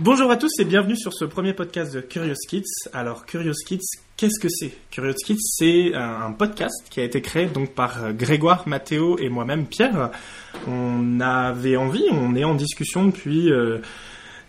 Bonjour à tous et bienvenue sur ce premier podcast de Curious Kids. Alors Curious Kids, qu'est-ce que c'est? Curious Kids, c'est un podcast qui a été créé donc par Grégoire, Mathéo et moi-même Pierre. On avait envie, on est en discussion depuis euh,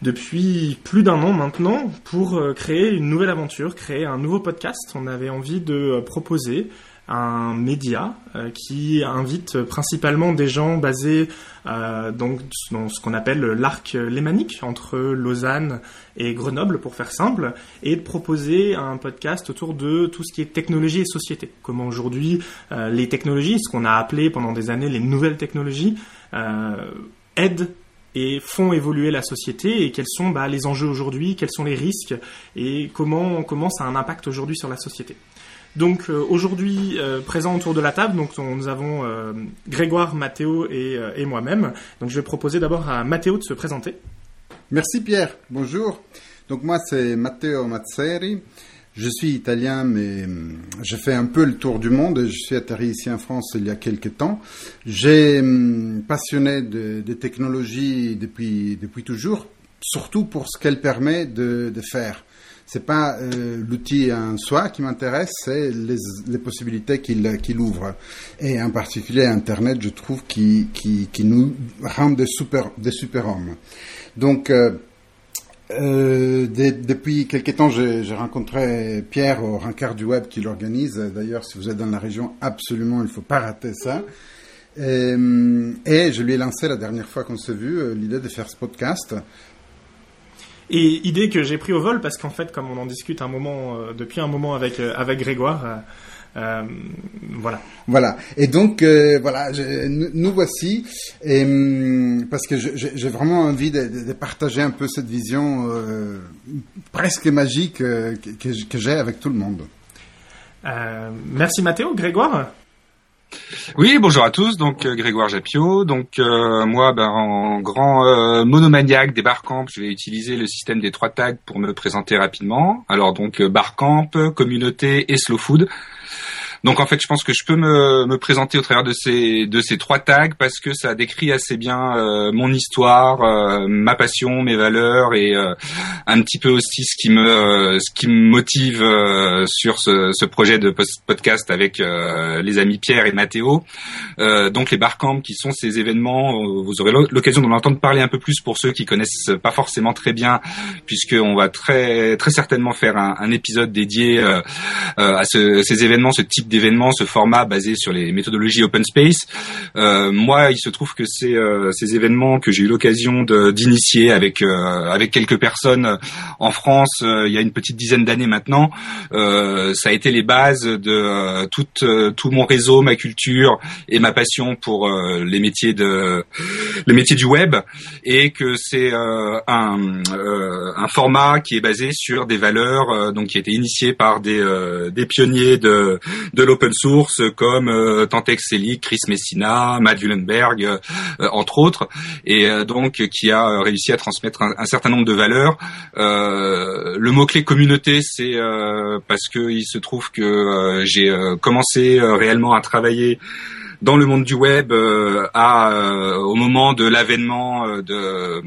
depuis plus d'un an maintenant pour euh, créer une nouvelle aventure, créer un nouveau podcast. On avait envie de euh, proposer un média euh, qui invite principalement des gens basés euh, dans ce qu'on appelle l'arc lémanique entre Lausanne et Grenoble pour faire simple et proposer un podcast autour de tout ce qui est technologie et société comment aujourd'hui euh, les technologies ce qu'on a appelé pendant des années les nouvelles technologies aident et font évoluer la société et quels sont bah, les enjeux aujourd'hui, quels sont les risques et comment, comment ça a un impact aujourd'hui sur la société. Donc euh, aujourd'hui, euh, présent autour de la table, donc nous avons euh, Grégoire, Mathéo et, et moi-même. Donc je vais proposer d'abord à Mathéo de se présenter. Merci Pierre, bonjour. Donc moi c'est Matteo Mazzeri. Je suis italien, mais hum, je fais un peu le tour du monde. Je suis atterri ici en France il y a quelques temps. J'ai hum, passionné de, de technologie depuis, depuis toujours, surtout pour ce qu'elle permet de, de faire c'est pas euh, l'outil en soi qui m'intéresse, c'est les, possibilités qu'il qu'il ouvre. Et en particulier Internet, je trouve, qui, qui, qui nous rend des super, des super hommes. Donc, euh, euh, depuis quelques temps, j'ai rencontré Pierre au Rencard du Web qui l'organise. D'ailleurs, si vous êtes dans la région, absolument, il ne faut pas rater ça. Et, et, je lui ai lancé la dernière fois qu'on s'est vu l'idée de faire ce podcast et idée que j'ai pris au vol parce qu'en fait, comme on en discute un moment euh, depuis un moment avec euh, avec Grégoire. Euh, euh voilà. Voilà. Et donc voilà, je, nous voici et, hum, parce que j'ai vraiment envie de, de, partager un peu cette vision presque magique que, que j'ai avec tout le monde. merci Mathéo, Grégoire? Oui, bonjour à tous. Donc euh, Grégoire Japio. Donc euh, moi, ben, en grand euh, monomaniaque des barcamps, je vais utiliser le système des trois tags pour me présenter rapidement. Alors donc barcamp, communauté et slow food. Donc en fait, je pense que je peux me, me, présenter au travers de ces de ces trois tags parce que ça décrit assez bien euh, mon histoire, euh, ma passion, mes valeurs et euh, un petit peu aussi ce qui me ce qui me motive sur ce, ce, projet de podcast avec les amis Pierre et Mathéo. donc les barcamps qui sont ces événements, vous aurez l'occasion d'en entendre parler un peu plus pour ceux qui connaissent pas forcément très bien, puisque on va très très certainement faire un, un épisode dédié à ce, ces événements, ce type d'événements, ce format basé sur les méthodologies open space. Euh, moi, il se trouve que c'est euh, ces événements que j'ai eu l'occasion d'initier avec euh, avec quelques personnes en France il y a une petite dizaine d'années maintenant. ça a été les bases de tout tout mon réseau, ma culture et ma passion pour les métiers de les métiers du web et que c'est un un format qui est basé sur des valeurs donc qui a été initié par des des pionniers de de l'open source comme euh, Tantex Chris Messina, Matt Wulenberg, euh, entre autres, et euh, donc qui a réussi à transmettre un, certain nombre de valeurs. le mot clé communauté, c'est parce que il se trouve que j'ai commencé réellement à travailler dans le monde du web à, au moment de l'avènement de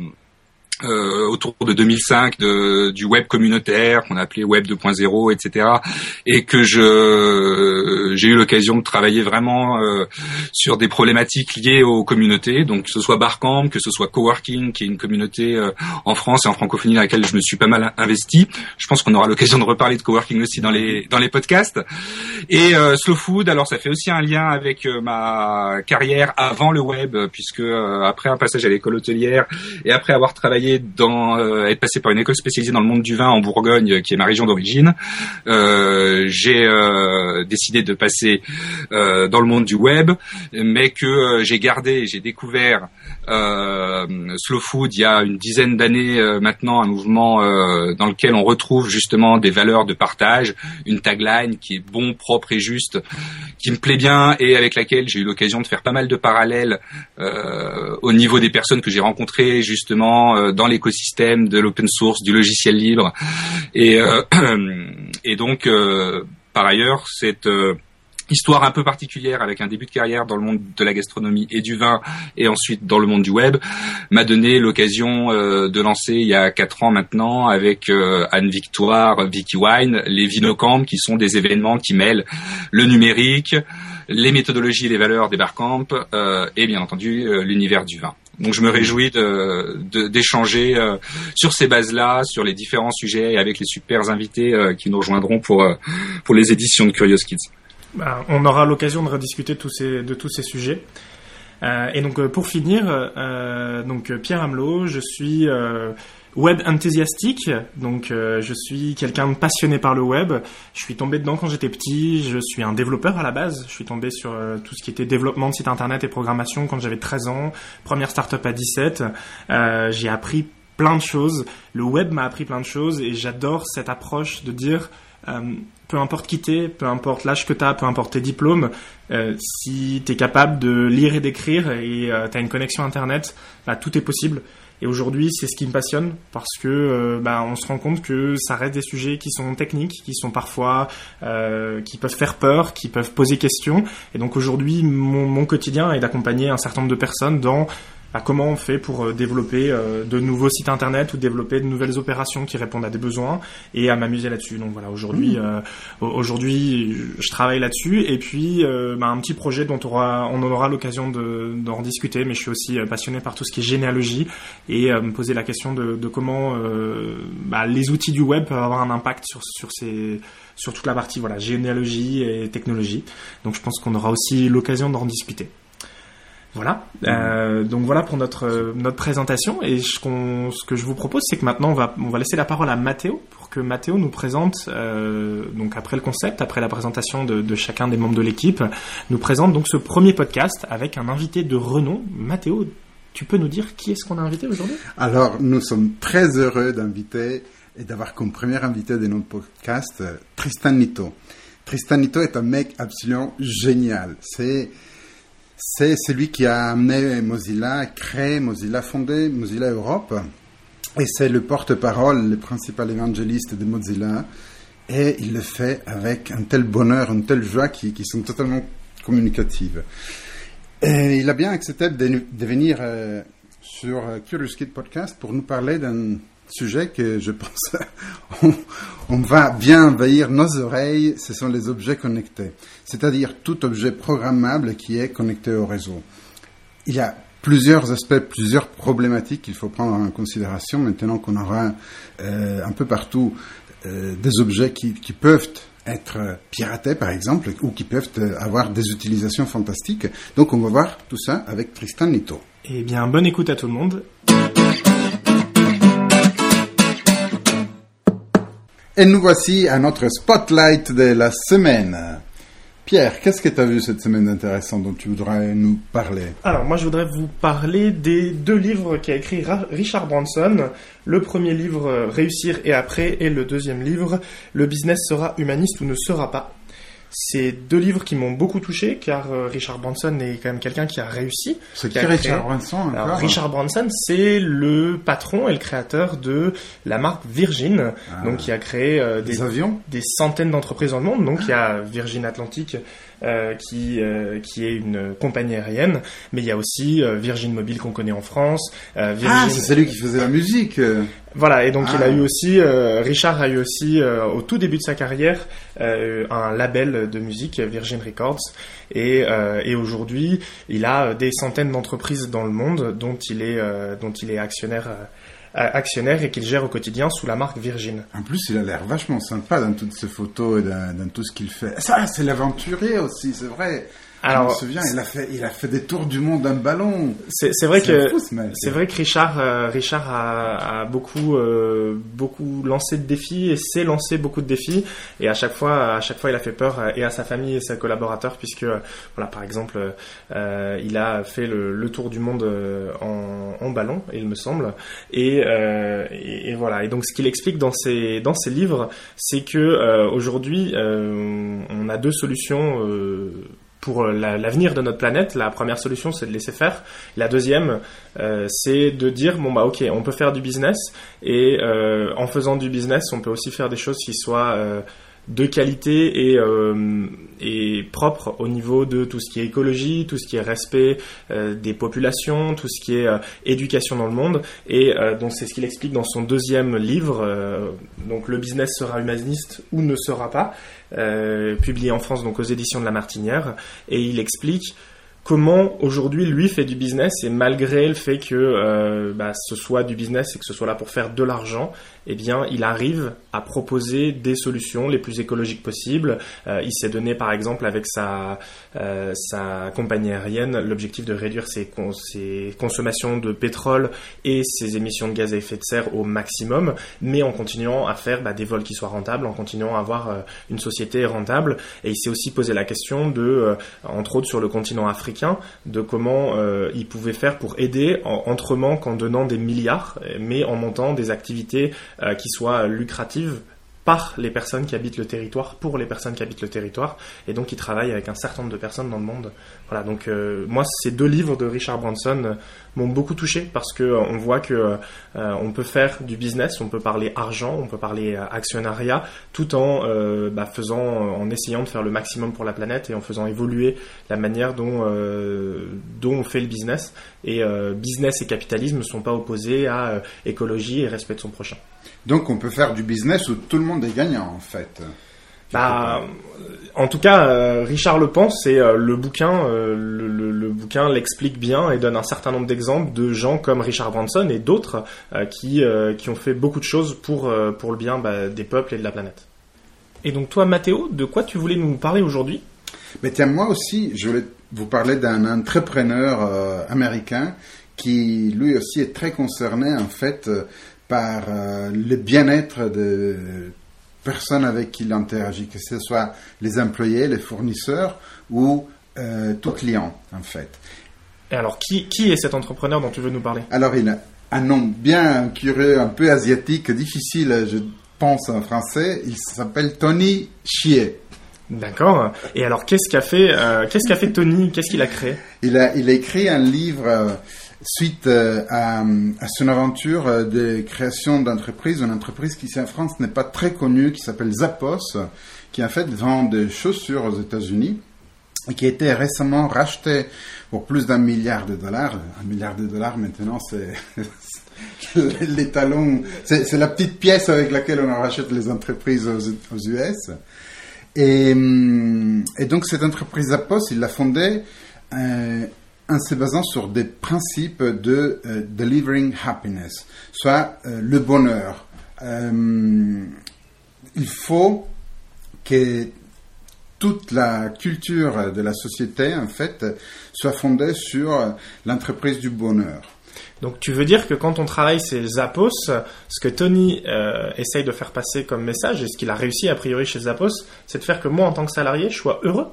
euh, autour de 2005 de, du web communautaire qu'on appelait web 2.0 etc et que je j'ai eu l'occasion de travailler vraiment euh, sur des problématiques liées aux communautés. Donc que ce soit Barcamp que ce soit Coworking qui est une communauté euh, en France et en francophonie dans laquelle je me suis pas mal investi. Je pense qu'on aura l'occasion de reparler de Coworking aussi dans les dans les podcasts. Et euh, Slow Food alors ça fait aussi un lien avec ma carrière avant le web puisque après un passage à l'école hôtelière et après avoir travaillé dans euh, être passé par une école spécialisée dans le monde du vin en Bourgogne, qui est ma région d'origine. Euh, j'ai euh, décidé de passer dans le monde du web, mais que j'ai gardé, j'ai découvert Slow Food il y a une dizaine d'années maintenant, un mouvement dans lequel on retrouve justement des valeurs de partage, une tagline qui est bon, propre et juste, qui me plaît bien et avec laquelle j'ai eu l'occasion de faire pas mal de parallèles au niveau des personnes que j'ai rencontrées justement dans l'écosystème de l'open source, du logiciel libre. Et, euh, donc, euh, par ailleurs, cette euh, histoire un peu particulière avec un début de carrière dans le monde de la gastronomie et du vin et ensuite dans le monde du web m'a donné l'occasion de lancer il y a quatre ans maintenant avec Anne Victoire, Vicky Wine, les Vinocamp qui sont des événements qui mêlent le numérique, les méthodologies et les valeurs des barcamps euh, et bien entendu l'univers du vin. Donc je me réjouis d'échanger de, sur ces bases-là, sur les différents sujets et avec les super invités qui nous rejoindront pour, pour les éditions de Curious Kids. Bah, on aura l'occasion de rediscuter de tous ces, de sujets. Euh, et donc euh, pour finir, euh, donc Pierre Hamelot, je suis web enthousiastique, donc je suis quelqu'un de passionné par le web. Je suis tombé dedans quand j'étais petit. Je suis un développeur à la base. Je suis tombé sur tout ce qui était développement de site internet et programmation quand j'avais 13 ans. Première startup à 17. J'ai appris plein de choses. Le web m'a appris plein de choses et j'adore cette approche de dire peu importe qui t'es, peu importe l'âge que t'as, peu importe tes diplômes, euh, si t'es capable de lire et d'écrire et euh, t'as une connexion internet, bah, tout est possible. Et aujourd'hui, c'est ce qui me passionne parce que euh, bah, on se rend compte que ça reste des sujets qui sont techniques, qui sont parfois, qui peuvent faire peur, qui peuvent poser question. Et donc aujourd'hui, mon quotidien est d'accompagner un certain nombre de personnes dans comment on fait pour euh, développer euh, de nouveaux sites internet ou développer de nouvelles opérations qui répondent à des besoins et à m'amuser là-dessus. Donc voilà, aujourd'hui, mmh. euh, aujourd'hui, je travaille là-dessus et puis bah, un petit projet dont on aura, on aura l'occasion d'en discuter. Mais je suis aussi passionné par tout ce qui est généalogie et me poser la question de, comment bah, les outils du web peuvent avoir un impact sur sur ces sur toute la partie voilà généalogie et technologie. Donc je pense qu'on aura aussi l'occasion d'en discuter. Voilà. Euh, donc voilà pour notre notre présentation. Et ce, que je vous propose, c'est que maintenant on va on va laisser la parole à Mathéo pour que Mathéo nous présente euh, donc après le concept, après la présentation de, de chacun des membres de l'équipe, nous présente donc ce premier podcast avec un invité de renom. Mathéo, tu peux nous dire qui est-ce qu'on a invité aujourd'hui? Alors nous sommes très heureux d'inviter et d'avoir comme premier invité de notre podcast Tristan Nito. Tristan Nito est un mec absolument génial. C'est c'est celui qui a amené Mozilla, créé Mozilla, fondé Mozilla Europe. Et c'est le porte-parole, le principal évangéliste de Mozilla. Et il le fait avec un tel bonheur, une telle joie qui, sont totalement communicatives. Et il a bien accepté de, venir euh, sur Curious Kid Podcast pour nous parler d'un sujet que je pense on, va bien envahir nos oreilles, ce sont les objets connectés, c'est-à-dire tout objet programmable qui est connecté au réseau. Il y a plusieurs aspects, plusieurs problématiques qu'il faut prendre en considération maintenant qu'on aura euh, un peu partout euh, des objets qui, qui, peuvent être piratés par exemple ou qui peuvent avoir des utilisations fantastiques. Donc on va voir tout ça avec Tristan Nito. Eh bien, bonne écoute à tout le monde. Et nous voici à notre spotlight de la semaine. Pierre, qu'est-ce que tu as vu cette semaine intéressant dont tu voudrais nous parler? Alors, moi, je voudrais vous parler des deux livres qu'a écrit Richard Branson. Le premier livre, Réussir et après, et le deuxième livre, Le business sera humaniste ou ne sera pas. C'est deux livres qui m'ont beaucoup touché car euh, Richard Branson est quand même quelqu'un qui a réussi. C'est qui Richard Branson Richard Branson, c'est le patron et le créateur de la marque Virgin, ah. donc qui a créé euh, des, avions, des centaines d'entreprises dans le monde. Donc il y a Virgin Atlantic euh, qui qui est une compagnie aérienne, mais il y a aussi Virgin Mobile qu'on connaît en France. Virgin... Ah, c'est celui qui faisait la musique. Voilà, et donc il a ah. eu aussi, euh, Richard a eu aussi euh, au tout début de sa carrière euh, un label de musique, Virgin Records, et, et aujourd'hui il a des centaines d'entreprises dans le monde dont il est, dont il est actionnaire actionnaire et qu'il gère au quotidien sous la marque Virgin. En plus, il a l'air vachement sympa dans toutes ses photos et dans, dans tout ce qu'il fait. Ça, c'est l'aventurier aussi, c'est vrai. Alors, je me souviens, il a fait, il a fait des tours du monde d'un ballon. C'est vrai que c'est vrai que Richard, euh, Richard a, a beaucoup, euh, beaucoup lancé de défis et s'est lancé beaucoup de défis. Et à chaque fois, à chaque fois, il a fait peur euh, et à sa famille et ses collaborateurs, puisque voilà, par exemple, euh, il a fait le, le, tour du monde en, en, ballon, il me semble. Et, et, et, voilà. Et donc, ce qu'il explique dans ses dans ses livres, c'est que aujourd'hui, on a deux solutions pour euh, l'avenir de notre planète, la première solution, c'est de laisser faire. La deuxième, euh, c'est de dire bon bah ok, on peut faire du business et euh, en faisant du business, on peut aussi faire des choses qui soient de qualité et, euh, et propre au niveau de tout ce qui est écologie, tout ce qui est respect euh, des populations, tout ce qui est euh, éducation dans le monde. Et donc c'est ce qu'il explique dans son deuxième livre, donc le business sera humaniste ou ne sera pas, publié en France donc aux éditions de La Martinière. Et il explique comment aujourd'hui lui fait du business et malgré le fait que bah, ce soit du business et que ce soit là pour faire de l'argent, eh bien, il arrive à proposer des solutions les plus écologiques possibles. Euh, il s'est donné, par exemple, avec sa, euh, sa compagnie aérienne, l'objectif de réduire ses, ses, consommations de pétrole et ses émissions de gaz à effet de serre au maximum, mais en continuant à faire bah, des vols qui soient rentables, en continuant à avoir euh, une société rentable. Et il s'est aussi posé la question de, entre autres sur le continent africain, de comment il pouvait faire pour aider en, entrement qu'en donnant des milliards, mais en montant des activités euh, qui soit lucrative par les personnes qui habitent le territoire, pour les personnes qui habitent le territoire, et donc qui travaillent avec un certain nombre de personnes dans le monde. Voilà, donc euh, moi, ces deux livres de Richard Branson euh, m'ont beaucoup touché parce que on voit que on peut faire du business, on peut parler argent, on peut parler actionnariat, tout en bah, faisant, en essayant de faire le maximum pour la planète et en faisant évoluer la manière dont on fait le business. Et business et capitalisme ne sont pas opposés à écologie et respect de son prochain. Donc on peut faire du business où tout le monde est gagnant en fait. Bah, en tout cas, euh, Richard le pense et euh, le bouquin, euh, le, bouquin l'explique bien et donne un certain nombre d'exemples de gens comme Richard Branson et d'autres qui qui ont fait beaucoup de choses pour pour le bien bah, des peuples et de la planète. Et donc toi, Mathéo, de quoi tu voulais nous parler aujourd'hui? Mais tiens, moi aussi, je voulais vous parler d'un entrepreneur américain qui lui aussi est très concerné en fait par euh, le bien-être de personnes avec qui il interagit, que ce soit les employés, les fournisseurs ou euh, tout client, en fait. Et alors, qui, qui est cet entrepreneur dont tu veux nous parler? Alors, il a un nom bien curieux, un peu asiatique, difficile, je pense, en français. Il s'appelle Tony Chie. D'accord. Et alors, qu'est-ce qu'a fait, euh, qu'est-ce qu'a fait Tony? Qu'est-ce qu'il a créé? Il a, il a écrit un livre suite euh, à, son aventure euh, de création d'entreprise, une entreprise qui ici en France n'est pas très connue, qui s'appelle Zappos, qui en fait vend des chaussures aux États-Unis et qui a été récemment racheté pour plus d'un milliard de dollars. Un milliard de dollars maintenant, c'est les talons, c'est la petite pièce avec laquelle on rachète les entreprises aux, US. Et, hum, et, donc cette entreprise Zappos, il l'a fondée euh, en se basant sur des principes de euh, delivering happiness, soit euh, le bonheur. Euh, il faut que toute la culture de la société, en fait, soit fondée sur l'entreprise du bonheur. Donc tu veux dire que quand on travaille ces Zappos, ce que Tony essaye de faire passer comme message, et ce qu'il a réussi a priori chez Zappos, c'est de faire que moi en tant que salarié, je sois heureux?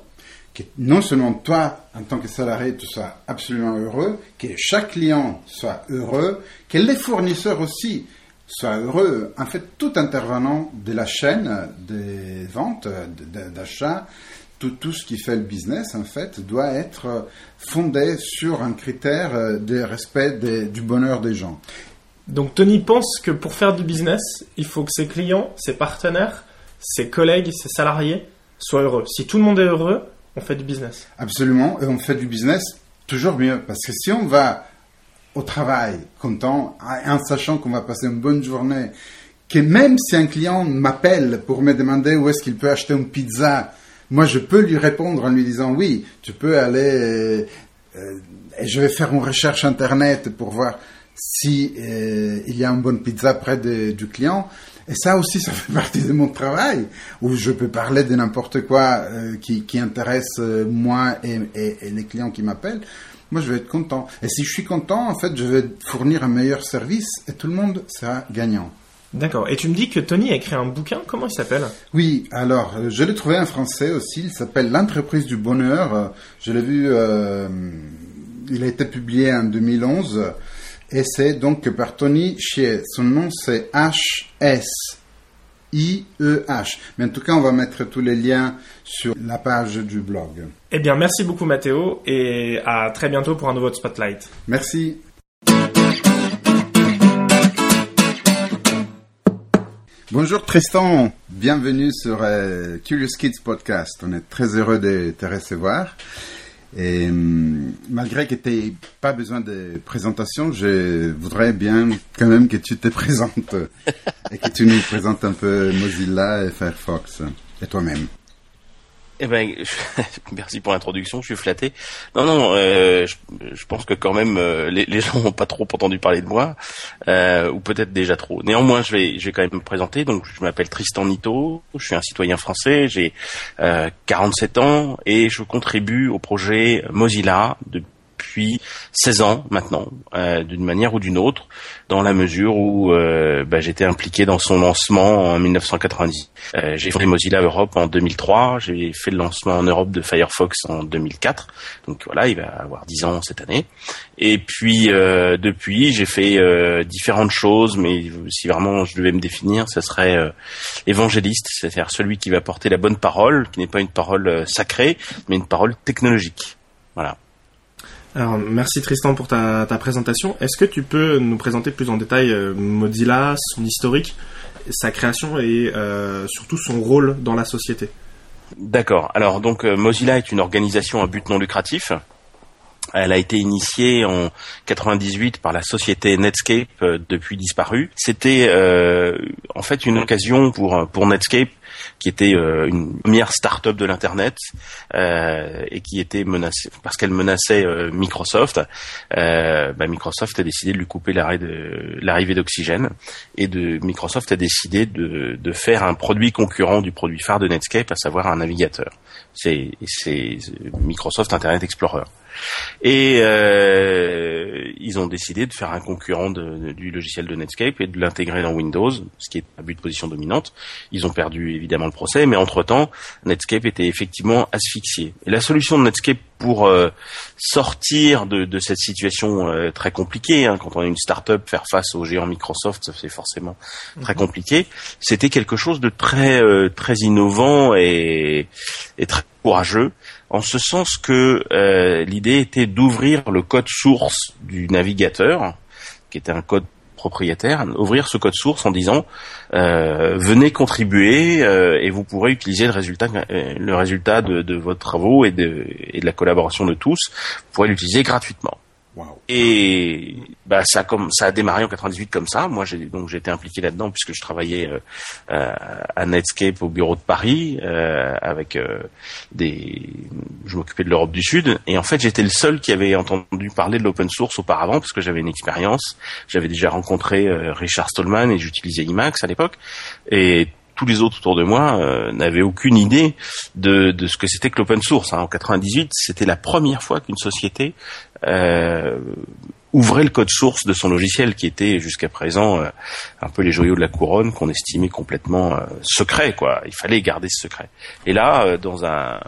Que non seulement toi, en tant que salarié, tu sois absolument heureux, que chaque client soit heureux, que les fournisseurs aussi soient heureux. En fait, tout intervenant de la chaîne des ventes, d'achat, tout, tout ce qui fait le business, en fait, doit être fondé sur un critère de respect du bonheur des gens. Donc Tony pense que pour faire du business, il faut que ses clients, ses partenaires, ses collègues, ses salariés soient heureux. Si tout le monde est heureux, on fait du business. Absolument, et on fait du business toujours mieux. Parce que si on va au travail content, en sachant qu'on va passer une bonne journée, que même si un client m'appelle pour me demander où est-ce qu'il peut acheter une pizza, moi je peux lui répondre en lui disant oui, tu peux aller, euh, et je vais faire une recherche internet pour voir si euh, y a une bonne pizza près du client. Et ça aussi, ça fait partie de mon travail, où je peux parler de n'importe quoi euh, qui, qui, intéresse euh, moi et, et, les clients qui m'appellent. Moi, je vais être content. Et si je suis content, en fait, je vais fournir un meilleur service et tout le monde sera gagnant. D'accord. Et tu me dis que Tony a écrit un bouquin. Comment il s'appelle? Oui. Alors, euh, je l'ai trouvé en français aussi. Il s'appelle L'entreprise du bonheur. Je l'ai vu. Euh, il a été publié en 2011. Et c'est donc par Tony Chier. Son nom c'est H-S. I-E-H. Mais en tout cas, on va mettre tous les liens sur la page du blog. Eh bien, merci beaucoup Mathéo et à très bientôt pour un nouveau Spotlight. Merci. Bonjour Tristan, bienvenue sur euh, Curious Kids Podcast. On est très heureux de te recevoir. Et hum, malgré que tu n'aies pas besoin de présentation, je voudrais bien quand même que tu te présentes et que tu nous présentes un peu Mozilla et Firefox et toi-même. Eh ben, merci pour l'introduction, je suis flatté. Non, non, euh, je, pense que quand même euh, les, gens n'ont pas trop entendu parler de moi, euh, ou peut-être déjà trop. Néanmoins, je vais, je vais quand même me présenter. Donc, je m'appelle Tristan Nito, je suis un citoyen français, j'ai 47 ans et je contribue au projet Mozilla depuis depuis 16 ans maintenant, euh, d'une manière ou d'une autre, dans la mesure où euh, bah, j'étais impliqué dans son lancement en 1990. Euh, j'ai fondé Mozilla Europe en 2003, j'ai fait le lancement en Europe de Firefox en 2004, donc voilà, il va avoir 10 ans cette année. Et puis depuis, j'ai fait différentes choses, mais si vraiment je devais me définir, ce serait évangéliste, c'est-à-dire celui qui va porter la bonne parole, qui n'est pas une parole sacrée, mais une parole technologique. Voilà. Alors, merci Tristan pour ta, présentation. Est-ce que tu peux nous présenter plus en détail euh, Mozilla, son historique, sa création et euh, surtout son rôle dans la société? D'accord. Alors, donc euh, Mozilla est une organisation à but non lucratif. Elle a été initiée en 98 par la société Netscape, depuis disparue. C'était en fait une occasion pour pour Netscape qui était euh, une première start-up de l'internet euh, et qui était menacée parce qu'elle menaçait euh, Microsoft. Bah, Microsoft a décidé de lui couper l'arrivée d'oxygène et de Microsoft a décidé de, de faire un produit concurrent du produit phare de Netscape, à savoir un navigateur. C'est Microsoft Internet Explorer. Et euh, ils ont décidé de faire un concurrent du logiciel de Netscape et de l'intégrer dans Windows, ce qui est un but de position dominante. Ils ont perdu évidemment le procès, mais entre-temps, Netscape était effectivement asphyxié. Et la solution de Netscape pour euh, sortir de, de, cette situation euh, très compliquée, hein, quand on est une start-up, faire face aux géants Microsoft, c'est forcément très mhm. compliqué, c'était quelque chose de très euh, très innovant et, et très courageux en ce sens que euh, l'idée était d'ouvrir le code source du navigateur, qui était un code propriétaire, ouvrir ce code source en disant euh, venez contribuer euh, et vous pourrez utiliser le résultat, de, de vos travaux et de, et de la collaboration de tous, vous pourrez l'utiliser gratuitement. Et bah ça comme ça a démarré en 98 comme ça. Moi j'ai donc j'étais impliqué là-dedans puisque je travaillais euh, euh, à Netscape au bureau de Paris euh, avec des je m'occupais de l'Europe du Sud et en fait j'étais le seul qui avait entendu parler de l'open source auparavant parce que j'avais une expérience. J'avais déjà rencontré Richard Stallman et j'utilisais Emacs à l'époque et tous les autres autour de moi euh, n'avaient aucune idée de, de ce que c'était que l'open source. Hein. En 98, c'était la première fois qu'une société euh, ouvrait le code source de son logiciel, qui était jusqu'à présent euh, un peu les joyaux de la couronne qu'on estimait complètement euh, secret. Quoi, il fallait garder ce secret. Et là, dans un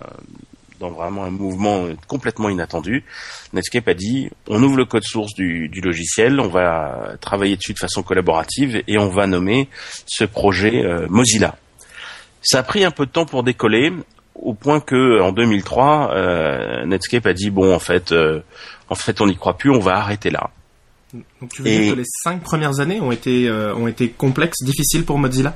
dans vraiment un mouvement complètement inattendu, Netscape a dit on ouvre le code source du, logiciel, on va travailler dessus de façon collaborative et on va nommer ce projet euh, Mozilla. Ça a pris un peu de temps pour décoller, au point que en 2003, euh, Netscape a dit bon en fait, euh, en fait on n'y croit plus, on va arrêter là. Donc tu veux dire que les cinq premières années ont été ont été complexes, difficiles pour Mozilla?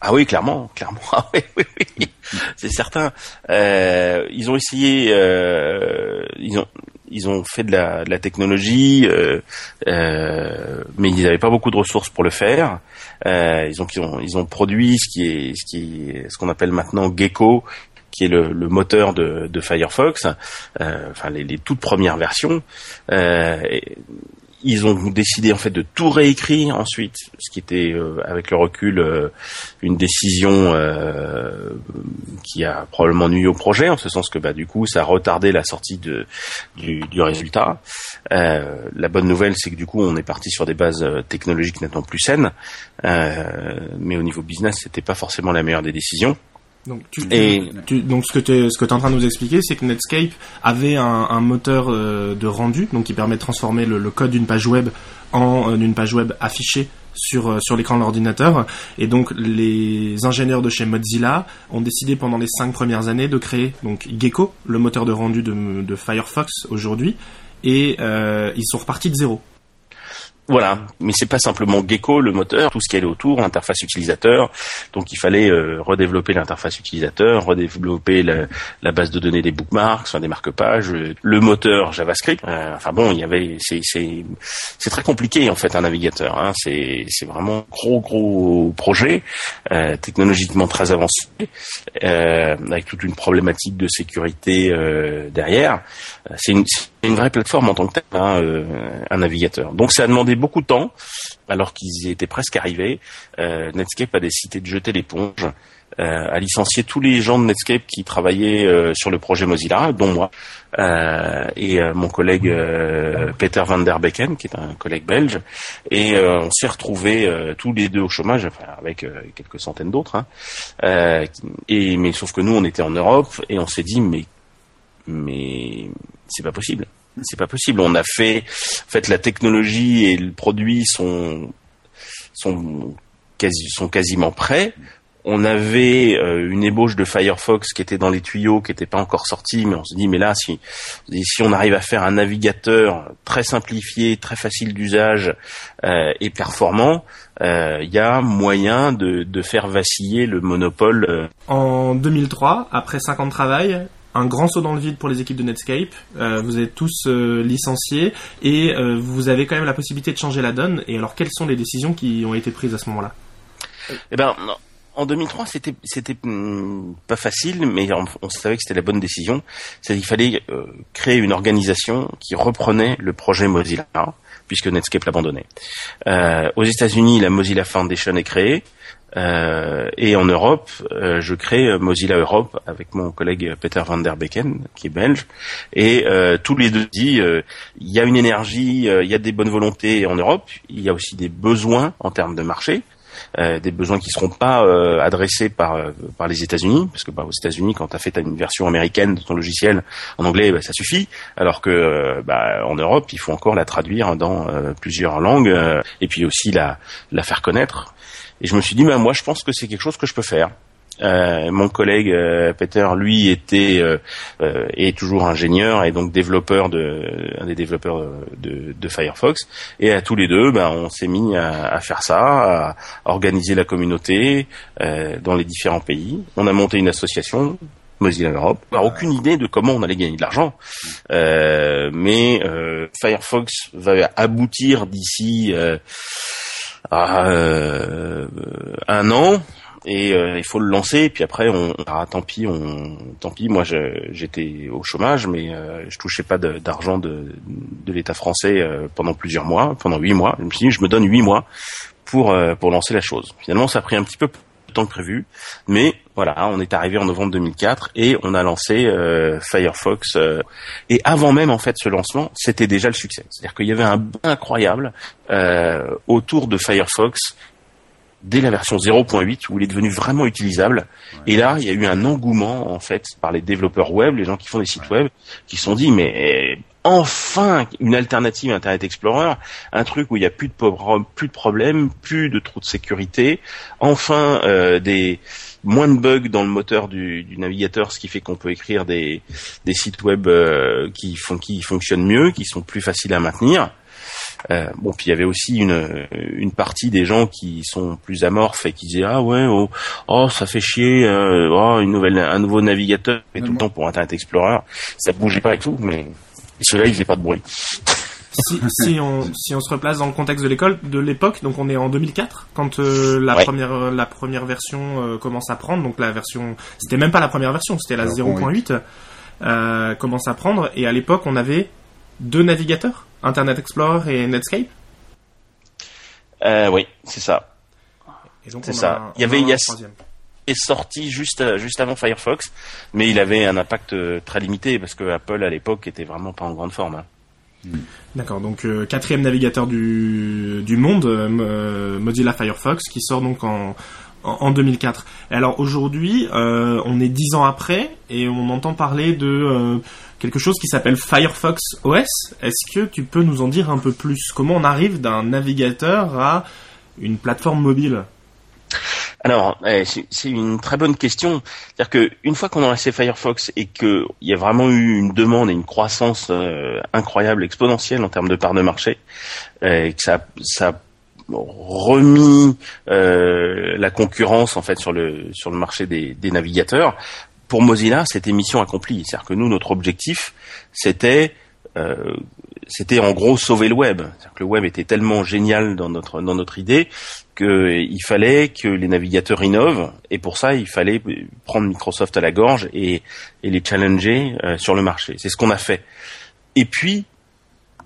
Ah oui, clairement, clairement. Ah oui, oui, oui. c'est certain. Euh, ils ont essayé, euh, ils ont, ils ont fait de la, de la technologie, euh, euh mais ils n'avaient pas beaucoup de ressources pour le faire. Euh, ils ont, ils ont, ils ont produit ce qui est, ce qui est, ce qu'on appelle maintenant Gecko, qui est le, le moteur de, de Firefox, euh, enfin les, les, toutes premières versions. Euh, ils ont décidé en fait de tout réécrire ensuite, ce qui était euh, avec le recul euh, une décision euh, qui a probablement nuit au projet, en ce sens que bah du coup ça a retardé la sortie de, du, du résultat. la bonne nouvelle c'est que du coup on est parti sur des bases technologiques nettement plus saines, mais au niveau business c'était pas forcément la meilleure des décisions. Donc, tu, et donc ce que tu es, ce que es en train de nous expliquer, c'est que Netscape avait un, un moteur euh, de rendu, donc qui permet de transformer le, le code d'une page web en euh, une page web affichée sur euh, sur l'écran de l'ordinateur. Et donc les ingénieurs de chez Mozilla ont décidé pendant les cinq premières années de créer donc Gecko, le moteur de rendu de, de Firefox aujourd'hui, et ils sont repartis de zéro. Voilà, mais c'est pas simplement Gecko le moteur, tout ce qui est autour, l'interface utilisateur. Donc il fallait euh, redévelopper l'interface utilisateur, redévelopper la, base de données des bookmarks, enfin des marque-pages, le moteur JavaScript. Euh, enfin bon, il y avait, c'est très compliqué en fait un navigateur. Hein. C'est vraiment gros gros projet, euh, technologiquement très avancé, avec toute une problématique de sécurité derrière. C'est une vraie plateforme en tant que tel, hein, un navigateur. Donc ça a demandé beaucoup de temps, alors qu'ils y étaient presque arrivés. Euh, Netscape a décidé de jeter l'éponge, euh, a licencié tous les gens de Netscape qui travaillaient euh, sur le projet Mozilla, dont moi, et mon collègue Peter van der Becken, qui est un collègue belge, et on s'est retrouvés tous les deux au chômage, avec quelques centaines d'autres. Hein. mais sauf que nous, on était en Europe et on s'est dit mais c'est pas possible c'est pas possible. On a fait, en fait, la technologie et le produit sont sont quasi sont quasiment prêts. On avait euh, une ébauche de Firefox qui était dans les tuyaux, qui n'était pas encore sortie, mais on se dit mais là si si on arrive à faire un navigateur très simplifié, très facile d'usage euh, et performant, euh, il y a moyen de, de faire vaciller le monopole. En 2003, après 5 ans de travail, un grand saut dans le vide pour les équipes de Netscape. Euh, vous êtes tous euh, licenciés et euh, vous avez quand même la possibilité de changer la donne. Et alors, quelles sont les décisions qui ont été prises à ce moment-là? Eh ben, en 2003, c'était c'était hmm, pas facile, mais on, savait que c'était la bonne décision. C'est qu'il fallait créer une organisation qui reprenait le projet Mozilla, puisque Netscape l'abandonnait. aux États-Unis, la Mozilla Foundation est créée. Euh, et en Europe, euh, je crée Mozilla Europe avec mon collègue Peter van der Becken, qui est belge. Et euh, tous les deux dit, il y a une énergie, il y a des bonnes volontés en Europe, il y a aussi des besoins en termes de marché. Des besoins qui seront pas adressés par par les États-Unis, parce que bah, aux États-Unis, quand tu as fait une version américaine de ton logiciel en anglais, bah, ça suffit. Alors que bah, en Europe, il faut encore la traduire dans plusieurs langues, et puis aussi la la faire connaître. Et je me suis dit, bah, moi, je pense que c'est quelque chose que je peux faire. Euh, mon collègue euh, Peter, lui, était euh, euh, est toujours ingénieur et donc développeur de un des développeurs de, de Firefox. Et à tous les deux, ben, on s'est mis à, à, faire ça, à organiser la communauté dans les différents pays. On a monté une association. Mozilla Europe. On n'a aucune idée de comment on allait gagner de l'argent, mais Firefox va aboutir d'ici à euh, un an et euh, il faut le lancer et puis après on ah, tant pis on tant pis moi j'étais au chômage mais euh, je touchais pas d'argent de, de, l'État français pendant plusieurs mois pendant huit mois je me suis dit je me donne huit mois pour pour lancer la chose finalement ça a pris un petit peu temps que prévu. Mais voilà, on est arrivé en novembre 2004 et on a lancé euh, Firefox. Euh, et avant même en fait ce lancement, c'était déjà le succès. C'est-à-dire qu'il y avait un bain incroyable euh, autour de Firefox dès la version 0.8 où il est devenu vraiment utilisable. Et là, il y a eu un engouement en fait par les développeurs web, les gens qui font des sites web, qui se sont dit mais enfin une alternative à Internet Explorer, un truc où il n'y a plus de, plus de problèmes, plus de trous de sécurité, enfin euh, des moins de bugs dans le moteur du, navigateur, ce qui fait qu'on peut écrire des, des sites web euh, qui, font, qui fonctionnent mieux, qui sont plus faciles à maintenir. Euh, bon, puis il y avait aussi une, une partie des gens qui sont plus amorphes et qui disaient ah ouais oh, oh ça fait chier oh, une nouvelle un nouveau navigateur. Et tout le temps pour Internet Explorer ça bougeait pas et tout mais cela, il faisait pas de bruit. si, on, si on se replace dans le contexte de l'école, de l'époque, donc on est en 2004 quand euh, la première la première version euh, commence à prendre, donc la version, c'était même pas la première version, c'était la 0.8 euh, commence à prendre, et à l'époque on avait deux navigateurs, Internet Explorer et Netscape? oui, c'est ça. C'est ça. il y avait, il y a, est sorti juste juste avant Firefox, mais il avait un impact euh, très limité parce que Apple à l'époque était vraiment pas en grande forme. Hein. D'accord, donc euh, quatrième navigateur du, du monde, euh, Mozilla Firefox, qui sort donc en, en, 2004. Et alors aujourd'hui, on est dix ans après et on entend parler de quelque chose qui s'appelle Firefox OS. Est-ce que tu peux nous en dire un peu plus? Comment on arrive d'un navigateur à une plateforme mobile? Alors, eh, c'est une très bonne question. C'est-à-dire que une fois qu'on a lancé Firefox et qu'il y a vraiment eu une demande et une croissance euh, incroyable, exponentielle en termes de part de marché, euh, et que ça, a remis euh, la concurrence en fait sur le marché des navigateurs. Pour Mozilla, c'était mission accomplie. C'est-à-dire que nous, notre objectif, c'était euh, c'était en gros sauver le web. Que le web était tellement génial dans notre dans notre idée qu'il fallait que les navigateurs innovent et pour ça il fallait prendre Microsoft à la gorge et, et les challenger euh, sur le marché. C'est ce qu'on a fait. Et puis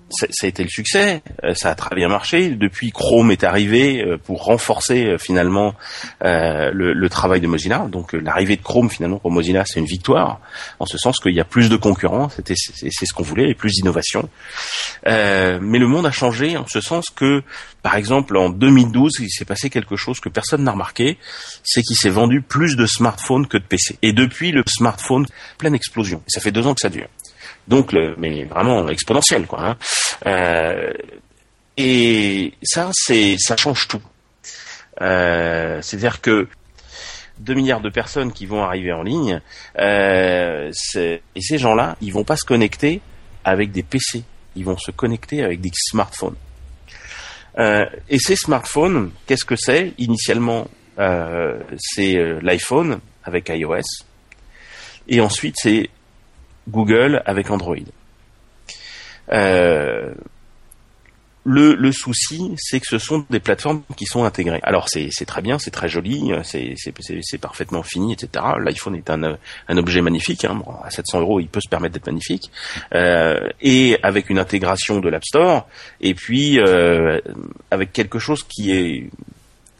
ça, a été le succès, euh, ça a très bien marché. Depuis, Chrome est arrivé euh, pour renforcer euh, finalement le, travail de Mozilla. Donc l'arrivée de Chrome finalement pour Mozilla, c'est une victoire, en ce sens qu'il y a plus de concurrents, c'est ce qu'on voulait, et plus d'innovation. mais le monde a changé en ce sens que, par exemple, en 2012, il s'est passé quelque chose que personne n'a remarqué, c'est qu'il s'est vendu plus de smartphones que de PC. Et depuis, le smartphone, pleine explosion. Ça fait deux ans que ça dure. Donc, le, mais vraiment exponentiel, quoi. Hein. Euh, et ça, c'est, ça change tout. Euh, c'est-à-dire que 2 milliards de personnes qui vont arriver en ligne, euh, et ces gens-là, ils vont pas se connecter avec des PC, ils vont se connecter avec des smartphones. Et ces smartphones, qu'est-ce que c'est? Initialement, c'est l'iPhone avec iOS, et ensuite c'est Google avec Android. Euh, le, souci, c'est que ce sont des plateformes qui sont intégrées. Alors c'est très bien, c'est très joli, c'est parfaitement fini, etc. L'iPhone est un, objet magnifique. Hein. Bon, à 700 euros, il peut se permettre d'être magnifique. Euh, et avec une intégration de l'App Store, et puis euh, avec quelque chose qui est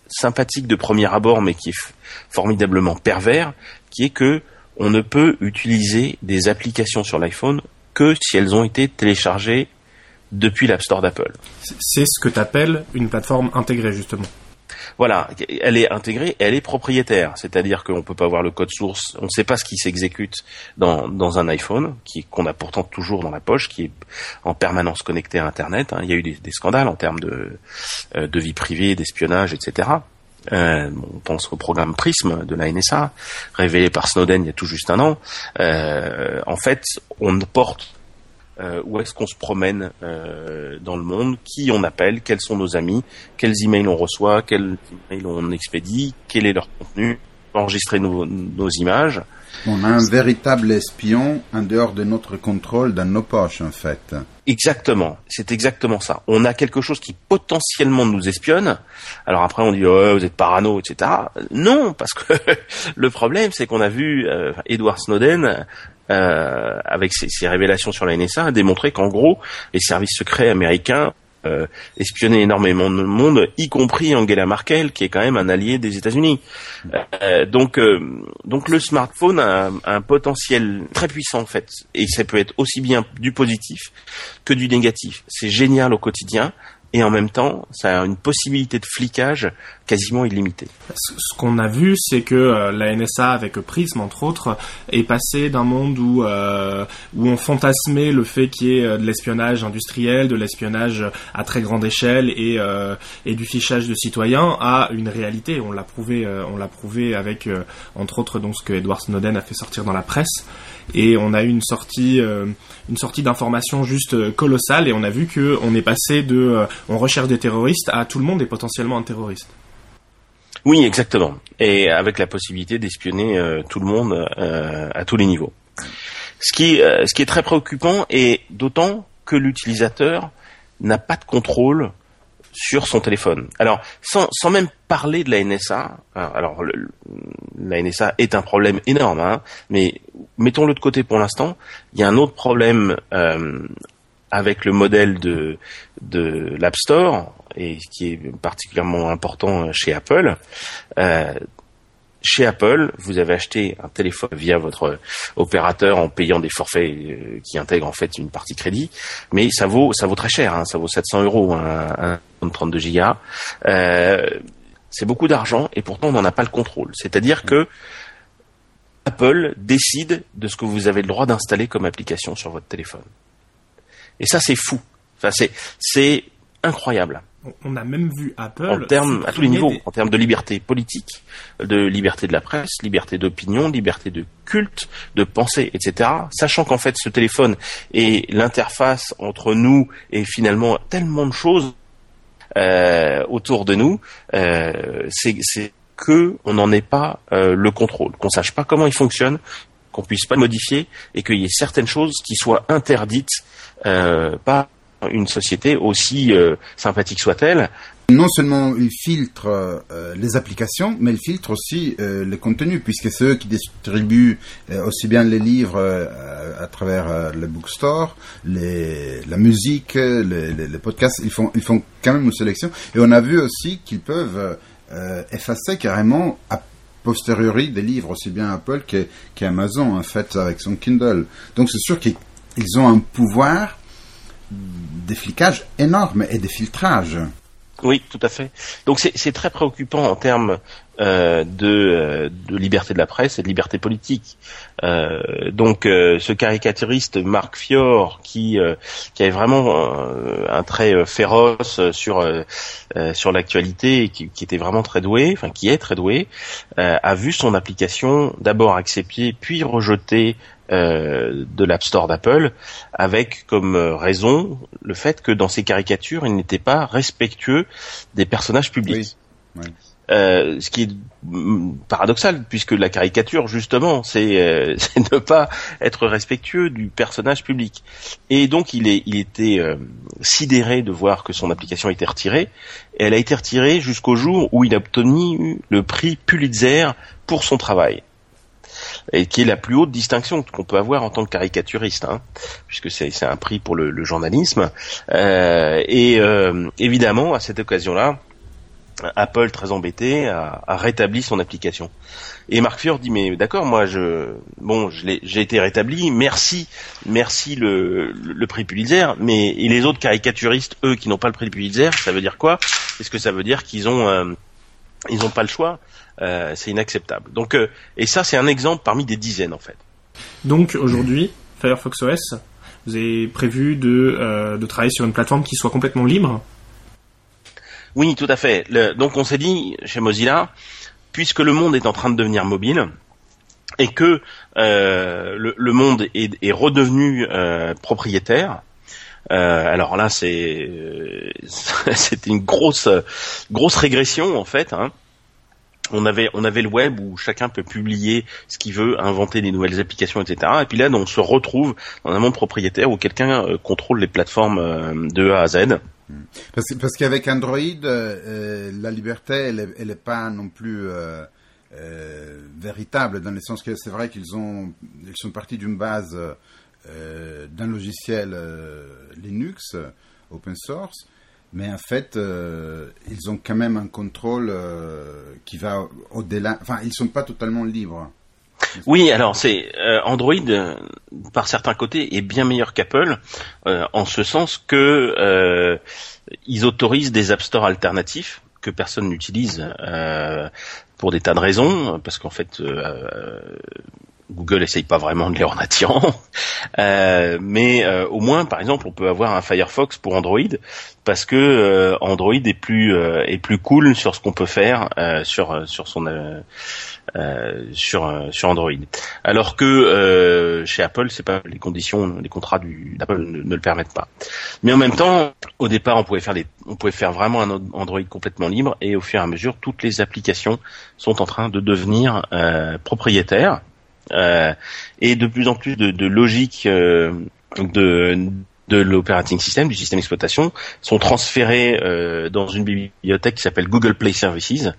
sympathique de premier abord, mais qui est formidablement pervers, qui est que on ne peut utiliser des applications sur l'iPhone que si elles ont été téléchargées depuis l'App Store d'Apple. C'est ce que tu appelles une plateforme intégrée, justement. Voilà, elle est intégrée, elle est propriétaire, c'est-à-dire qu'on ne peut pas voir le code source, on ne sait pas ce qui s'exécute dans, dans un iPhone, qui qu'on a pourtant toujours dans la poche, qui est en permanence connecté à Internet. Hein. Il y a eu des, scandales en termes de, euh, de vie privée, d'espionnage, etc. Euh, on pense au programme Prism de la NSA, révélé par Snowden il y a tout juste un an. Euh, en fait, on porte euh, où est-ce qu'on se promène euh, dans le monde, qui on appelle, quels sont nos amis, quels emails on reçoit, quels emails on expédie, quel est leur contenu, enregistrer nos, nos images. On a un véritable espion en dehors de notre contrôle dans nos poches, en fait. Exactement, c'est exactement ça. On a quelque chose qui potentiellement nous espionne. Alors après, on dit oh, vous êtes parano, etc. Non, parce que le problème, c'est qu'on a vu euh, Edward Snowden euh, avec ses, ses, révélations sur la NSA, démontrer qu'en gros, les services secrets américains euh, espionner énormément de monde, y compris Angela Merkel, qui est quand même un allié des États-Unis. Euh, donc, euh, donc le smartphone a un, potentiel très puissant en fait, et ça peut être aussi bien du positif que du négatif. C'est génial au quotidien et en même temps, ça a une possibilité de flicage quasiment illimitée. Ce qu'on a vu, c'est que euh, la NSA, avec Prism entre autres, est passée d'un monde où euh, où on fantasmait le fait qu'il y ait euh, de l'espionnage industriel, de l'espionnage à très grande échelle et et du fichage de citoyens à une réalité. On l'a prouvé, on l'a prouvé avec entre autres donc ce que Edward Snowden a fait sortir dans la presse et on a eu une sortie une sortie d'informations juste colossale et on a vu que on est passé de on recherche des terroristes à tout le monde est potentiellement un terroriste. Oui, exactement. Et avec la possibilité d'espionner euh, tout le monde euh, à tous les niveaux. Ce qui, euh, ce qui est très préoccupant, et d'autant que l'utilisateur n'a pas de contrôle sur son téléphone. Alors, sans, sans même parler de la NSA, hein, alors la NSA est un problème énorme, hein, mais mettons-le de côté pour l'instant. Il y a un autre problème avec le modèle de, de l'App Store, et qui est particulièrement important chez Apple. Euh, chez Apple, vous avez acheté un téléphone via votre opérateur en payant des forfaits euh, qui intègrent en fait une partie crédit, mais ça vaut ça vaut très cher, hein, ça vaut 700 euros un, un 32 gigas. Euh, c'est beaucoup d'argent et pourtant on n'en a pas le contrôle. C'est-à-dire que Apple décide de ce que vous avez le droit d'installer comme application sur votre téléphone. Et ça, c'est fou. Enfin, c'est, c'est incroyable. On a même vu Apple en termes à tous les niveaux, des- en termes de liberté politique, de liberté de la presse, liberté d'opinion, liberté de culte, de pensée, etc. Sachant qu'en fait ce téléphone est l'interface entre nous et finalement tellement de choses euh, autour de nous, euh, c'est c'est que on n'en ait pas euh, le contrôle, qu'on sache pas comment il fonctionne, qu'on puisse pas le modifier et qu'il y ait certaines choses qui soient interdites euh, par une société aussi euh, sympathique soit-elle, Non seulement il filtre euh, les applications, mais il filtre aussi euh, les contenus, puisque c'est eux qui distribuent euh, aussi bien les livres à travers le bookstore, les, la musique, les, podcasts. Ils font, ils font quand même une sélection. Et on a vu aussi qu'ils peuvent effacer carrément a posteriori des livres, aussi bien Apple qu'Amazon, en fait, avec son Kindle. Donc c'est sûr qu'ils ils ont un pouvoir des flicages énorme et des filtrages. Oui, tout à fait. Donc c'est très préoccupant en termes euh, de, euh, de liberté de la presse et de liberté politique. Euh, donc ce caricaturiste Marc Fior qui avait vraiment un trait féroce sur l'actualité qui, qui était vraiment très doué, enfin qui est très doué, a vu son application d'abord acceptée puis rejetée euh, de l'App Store d'Apple avec comme euh, raison le fait que dans ses caricatures, il n'était pas respectueux des personnages publics. Oui, oui. Euh, ce qui est mm, paradoxal puisque la caricature justement c'est euh, ne pas être respectueux du personnage public et donc il est il était euh, sidéré de voir que son application a été retirée et elle a été retirée jusqu'au jour où il a obtenu le prix Pulitzer pour son travail et qui est la plus haute distinction qu'on peut avoir en tant que caricaturiste, hein, puisque c'est un prix pour le, le journalisme. Euh, et euh, évidemment, à cette occasion-là, Apple, très embêté, a, a rétabli son application. Et Marc Fior dit mais d'accord, moi je bon, j'ai été rétabli, merci, merci le, le, le prix Pulitzer, mais et les autres caricaturistes, eux, qui n'ont pas le prix Pulitzer, ça veut dire quoi? Est-ce que ça veut dire qu'ils ont euh, ils n'ont pas le choix? Euh, C'est inacceptable. Donc euh, et ça c'est un exemple parmi des dizaines en fait. Donc aujourd'hui, Firefox OS, vous avez prévu de, euh, de travailler sur une plateforme qui soit complètement libre Oui, tout à fait. Le- donc on s'est dit chez Mozilla, puisque le monde est en train de devenir mobile et que euh, le, le monde est, est redevenu euh, propriétaire. euh, alors là, c'est c'était une grosse grosse régression en fait. Hein. On avait on avait le web où chacun peut publier ce qu'il veut, inventer des nouvelles applications, etc. Et puis là, on se retrouve dans un monde propriétaire où quelqu'un euh, contrôle les plateformes euh, de A à Z. Parce, que- parce qu'avec Android, euh, la liberté, elle est, elle est pas non plus euh, euh, véritable, dans le sens que c'est vrai qu'ils ont, ils sont partis d'une base euh, d'un logiciel euh, Linux, open source, mais en fait, euh, ils ont quand même un contrôle euh, qui va au-delà. Enfin, ils sont pas totalement libres. Oui, alors c'est euh, Android euh, par certains côtés est bien meilleur qu'Apple euh, en ce sens que euh, ils autorisent des App Store alternatifs que personne n'utilise pour des tas de raisons parce qu'en fait Google essaye pas vraiment de les rendre attirants, Euh, mais euh, au moins, par exemple, on peut avoir un Firefox pour Android parce que euh, Android est plus est plus cool sur ce qu'on peut faire sur sur son sur sur Android. Alors que chez Apple, c'est pas les conditions, les contrats d'Apple ne, ne le permettent pas. Mais en même temps, au départ, on pouvait faire on pouvait faire vraiment un Android complètement libre, et au fur et à mesure, toutes les applications sont en train de devenir propriétaires. Euh, et de plus en plus de, de logique euh, de de l'operating system, du système d'exploitation, sont transférés euh, dans une bibliothèque qui s'appelle Google Play Services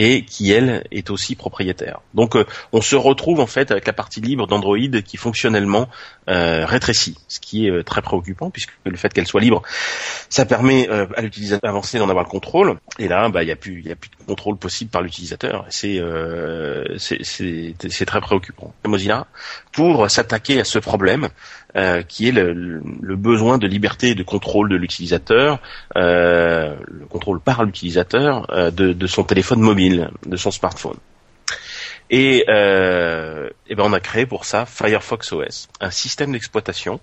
et qui elle est aussi propriétaire. Donc euh, on se retrouve en fait avec la partie libre d'Android qui fonctionnellement euh, rétrécit, ce qui est euh, très préoccupant puisque le fait qu'elle soit libre, ça permet euh, à l'utilisateur avancé d'en avoir le contrôle. Et là, bah il y a plus il a plus de contrôle possible par l'utilisateur. C'est euh, c'est c'est très préoccupant. Mozilla pour s'attaquer à ce problème euh, qui est le, besoin de liberté et de contrôle de l'utilisateur, le contrôle par l'utilisateur de, son téléphone mobile, de son smartphone. Et, euh, et ben on a créé pour ça Firefox OS, un système d'exploitation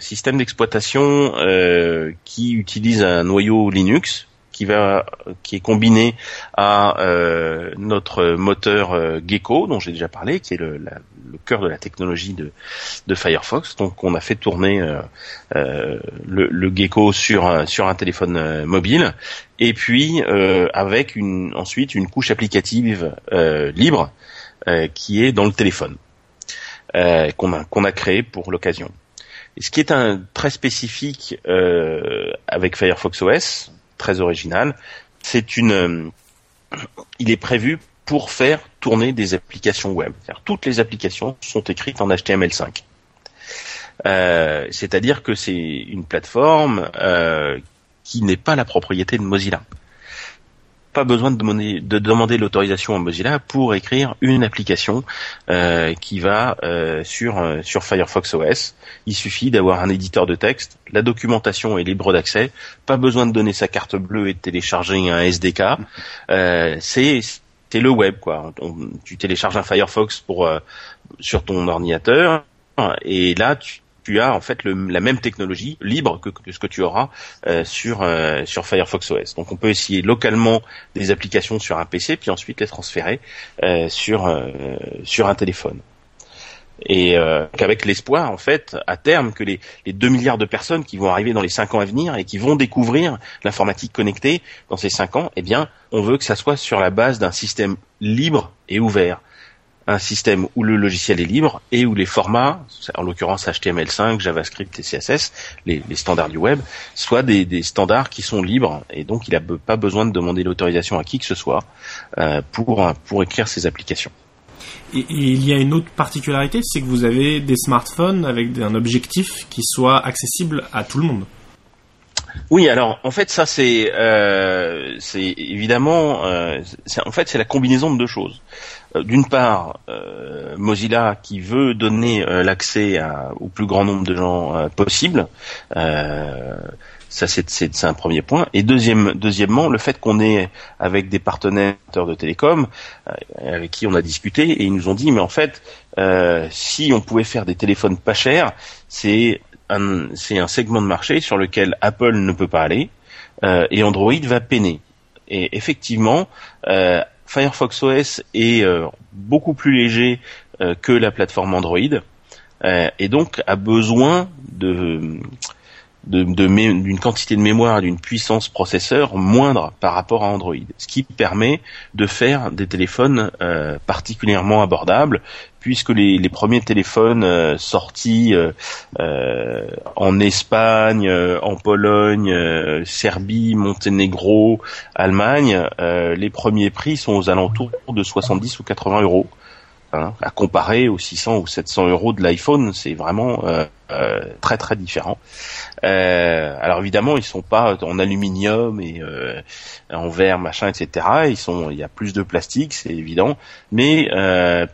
système d'exploitation qui utilise un noyau Linux qui va qui est combiné à euh, notre moteur euh, Gecko dont j'ai déjà parlé, qui est le, le cœur de la technologie de, de Firefox. Donc on a fait tourner euh, le, le, Gecko sur sur un téléphone mobile et puis avec une ensuite une couche applicative libre qui est dans le téléphone qu'on a qu'on a créé pour l'occasion. Ce qui est un très spécifique avec Firefox OS, très original. C'est une, euh, il est prévu pour faire tourner des applications web. Toutes les applications sont écrites en HTML5. Euh, c'est-à-dire que c'est une plateforme euh, qui n'est pas la propriété de Mozilla pas besoin de demander, de demander l'autorisation à Mozilla pour écrire une application euh, qui va euh, sur euh, sur Firefox OS. Il suffit d'avoir un éditeur de texte, la documentation est libre d'accès, pas besoin de donner sa carte bleue et de télécharger un SDK. c'est c'est le web quoi. tu télécharges un Firefox pour sur ton ordinateur et là tu tu as en fait la même technologie libre que, ce que tu auras euh, sur euh, sur Firefox OS. Donc on peut essayer localement des applications sur un PC puis ensuite les transférer euh, sur sur un téléphone. Et qu'avec l'espoir en fait à terme que les, les 2 milliards de personnes qui vont arriver dans les 5 ans à venir et qui vont découvrir l'informatique connectée dans ces 5 ans, eh bien on veut que ça soit sur la base d'un système libre et ouvert un système où le logiciel est libre et où les formats, en l'occurrence HTML5, JavaScript et CSS, les, standards du web, soient des, standards qui sont libres et donc il n'a pas besoin de demander l'autorisation à qui que ce soit euh, pour, pour écrire ces applications. Et, il y a une autre particularité, c'est que vous avez des smartphones avec un objectif qui soit accessible à tout le monde. Oui, alors en fait ça c'est euh, évidemment euh, en fait c'est la combinaison de deux choses. Euh, d'une part, Mozilla qui veut donner l'accès au plus grand nombre de gens possible. ça c'est un premier point. Et deuxième, deuxièmement, le fait qu'on est avec des partenaires de télécom avec qui on a discuté et ils nous ont dit mais en fait si on pouvait faire des téléphones pas chers, c'est c'est un segment de marché sur lequel Apple ne peut pas aller et Android va peiner. Et effectivement, Firefox OS est euh, beaucoup plus léger euh, que la plateforme Android euh, et donc a besoin d'une quantité de mémoire et d'une puissance processeur moindre par rapport à Android, ce qui permet de faire des téléphones particulièrement abordables, puisque les, premiers téléphones sortis en Espagne, en Pologne, Serbie, Monténégro, Allemagne, les premiers prix sont aux alentours de 70 ou 80 euros. Hein, à comparer aux 600 ou 700 euros de l'iPhone, c'est vraiment euh, euh, très très différent. Euh, alors évidemment, ils sont pas en aluminium et en verre, machin, etc. Ils sont, il y a plus de plastique, c'est évident. Mais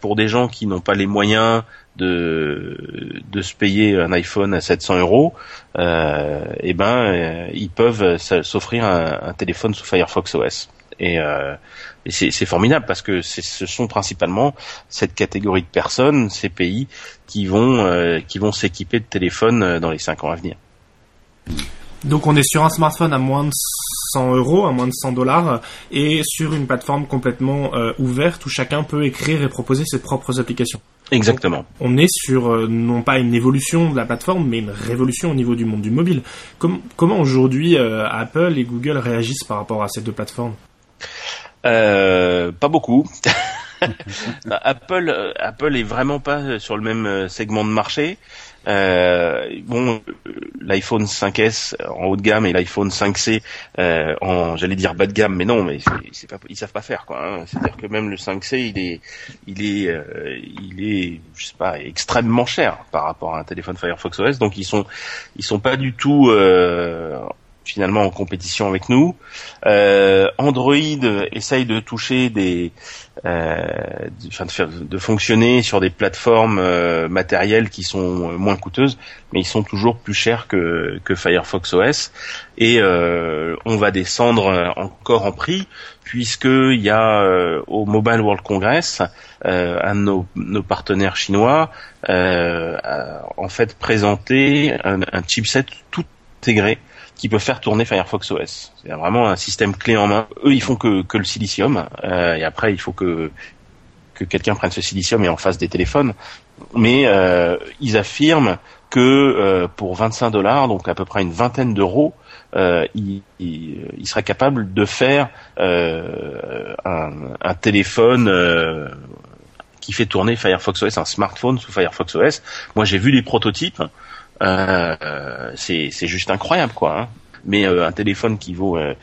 pour des gens qui n'ont pas les moyens de de se payer un iPhone à 700 euros, eh ben ils peuvent s'offrir un téléphone sous Firefox OS. Et, euh, et c'est formidable parce que ce sont principalement cette catégorie de personnes, ces pays, qui vont euh, qui vont s'équiper de téléphones euh, dans les cinq ans à venir. Donc on est sur un smartphone à moins de 100 euros, à moins de 100 dollars, et sur une plateforme complètement euh, ouverte où chacun peut écrire et proposer ses propres applications. Exactement. on est sur non pas une évolution de la plateforme, mais une révolution au niveau du monde du mobile. comment aujourd'hui Apple et Google réagissent par rapport à ces deux plateformes? Euh, pas beaucoup. Apple, euh, Apple est vraiment pas sur le même euh, segment de marché. Euh, bon, l'iPhone 5S en haut de gamme et l'iPhone 5C en, j'allais dire bas de gamme, mais non, mais ils savent pas faire quoi. Hein. C'est-à-dire que même le 5C, il est, il est, il est, je sais pas, extrêmement cher par rapport à un téléphone Firefox OS. Donc ils sont, ils sont pas du tout finalement en compétition avec nous. Euh, Android essaye de toucher des, euh, de, de, fonctionner sur des plateformes euh, matérielles qui sont moins coûteuses, mais ils sont toujours plus chers que, que Firefox OS. Et euh, on va descendre encore en prix puisqu'il y a euh, au Mobile World Congress un de nos, nos partenaires chinois en fait présenté un, un chipset tout intégré qui peut faire tourner Firefox OS. C'est vraiment un système clé en main. Eux, ils font que, que le silicium, euh, et après, il faut que que quelqu'un prenne ce silicium et en fasse des téléphones. Mais euh, ils affirment que euh, pour 25 dollars, donc à peu près une vingtaine d'euros, euh, il, il, capable de faire euh, un, un, téléphone euh, qui fait tourner Firefox OS, un smartphone sous Firefox OS. Moi, j'ai vu les prototypes. Euh, c'est juste incroyable quoi. Hein. Mais euh, un téléphone qui vaut euh,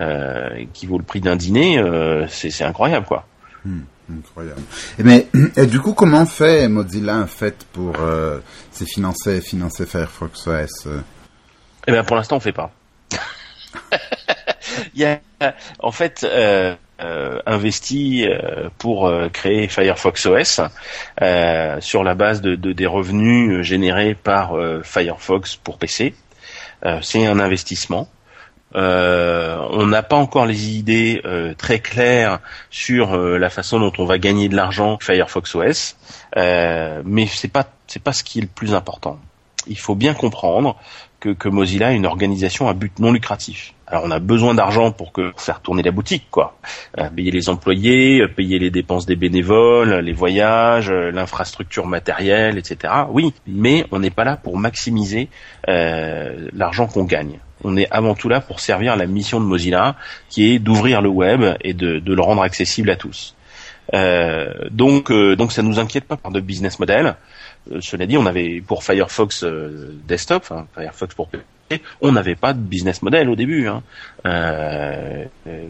euh qui vaut le prix d'un dîner, euh, c'est incroyable quoi. Hmm, incroyable. Mais et du coup, comment fait Mozilla en fait pour euh, se financer, financer Firefox OS Eh bien, pour l'instant, on fait pas. Il y a, en fait, euh, euh, investi euh, pour euh, créer Firefox OS sur la base de, des revenus générés par Firefox pour PC. C'est un investissement. on n'a pas encore les idées très claires sur la façon dont on va gagner de l'argent Firefox OS, mais c'est pas c'est pas ce qui est le plus important. Il faut bien comprendre que, que Mozilla est une organisation à but non lucratif. Alors on a besoin d'argent pour faire tourner la boutique, quoi. Euh, payer les employés, euh, payer les dépenses des bénévoles, les voyages, euh, l'infrastructure matérielle, etc. Oui, mais on n'est pas là pour maximiser euh, l'argent qu'on gagne. On est avant tout là pour servir la mission de Mozilla, qui est d'ouvrir le web et de, le rendre accessible à tous. Euh, donc, donc ça nous inquiète pas par de business model. cela dit, on avait pour Firefox desktop, Firefox pour on n'avait pas de business model au début. Hein. Euh,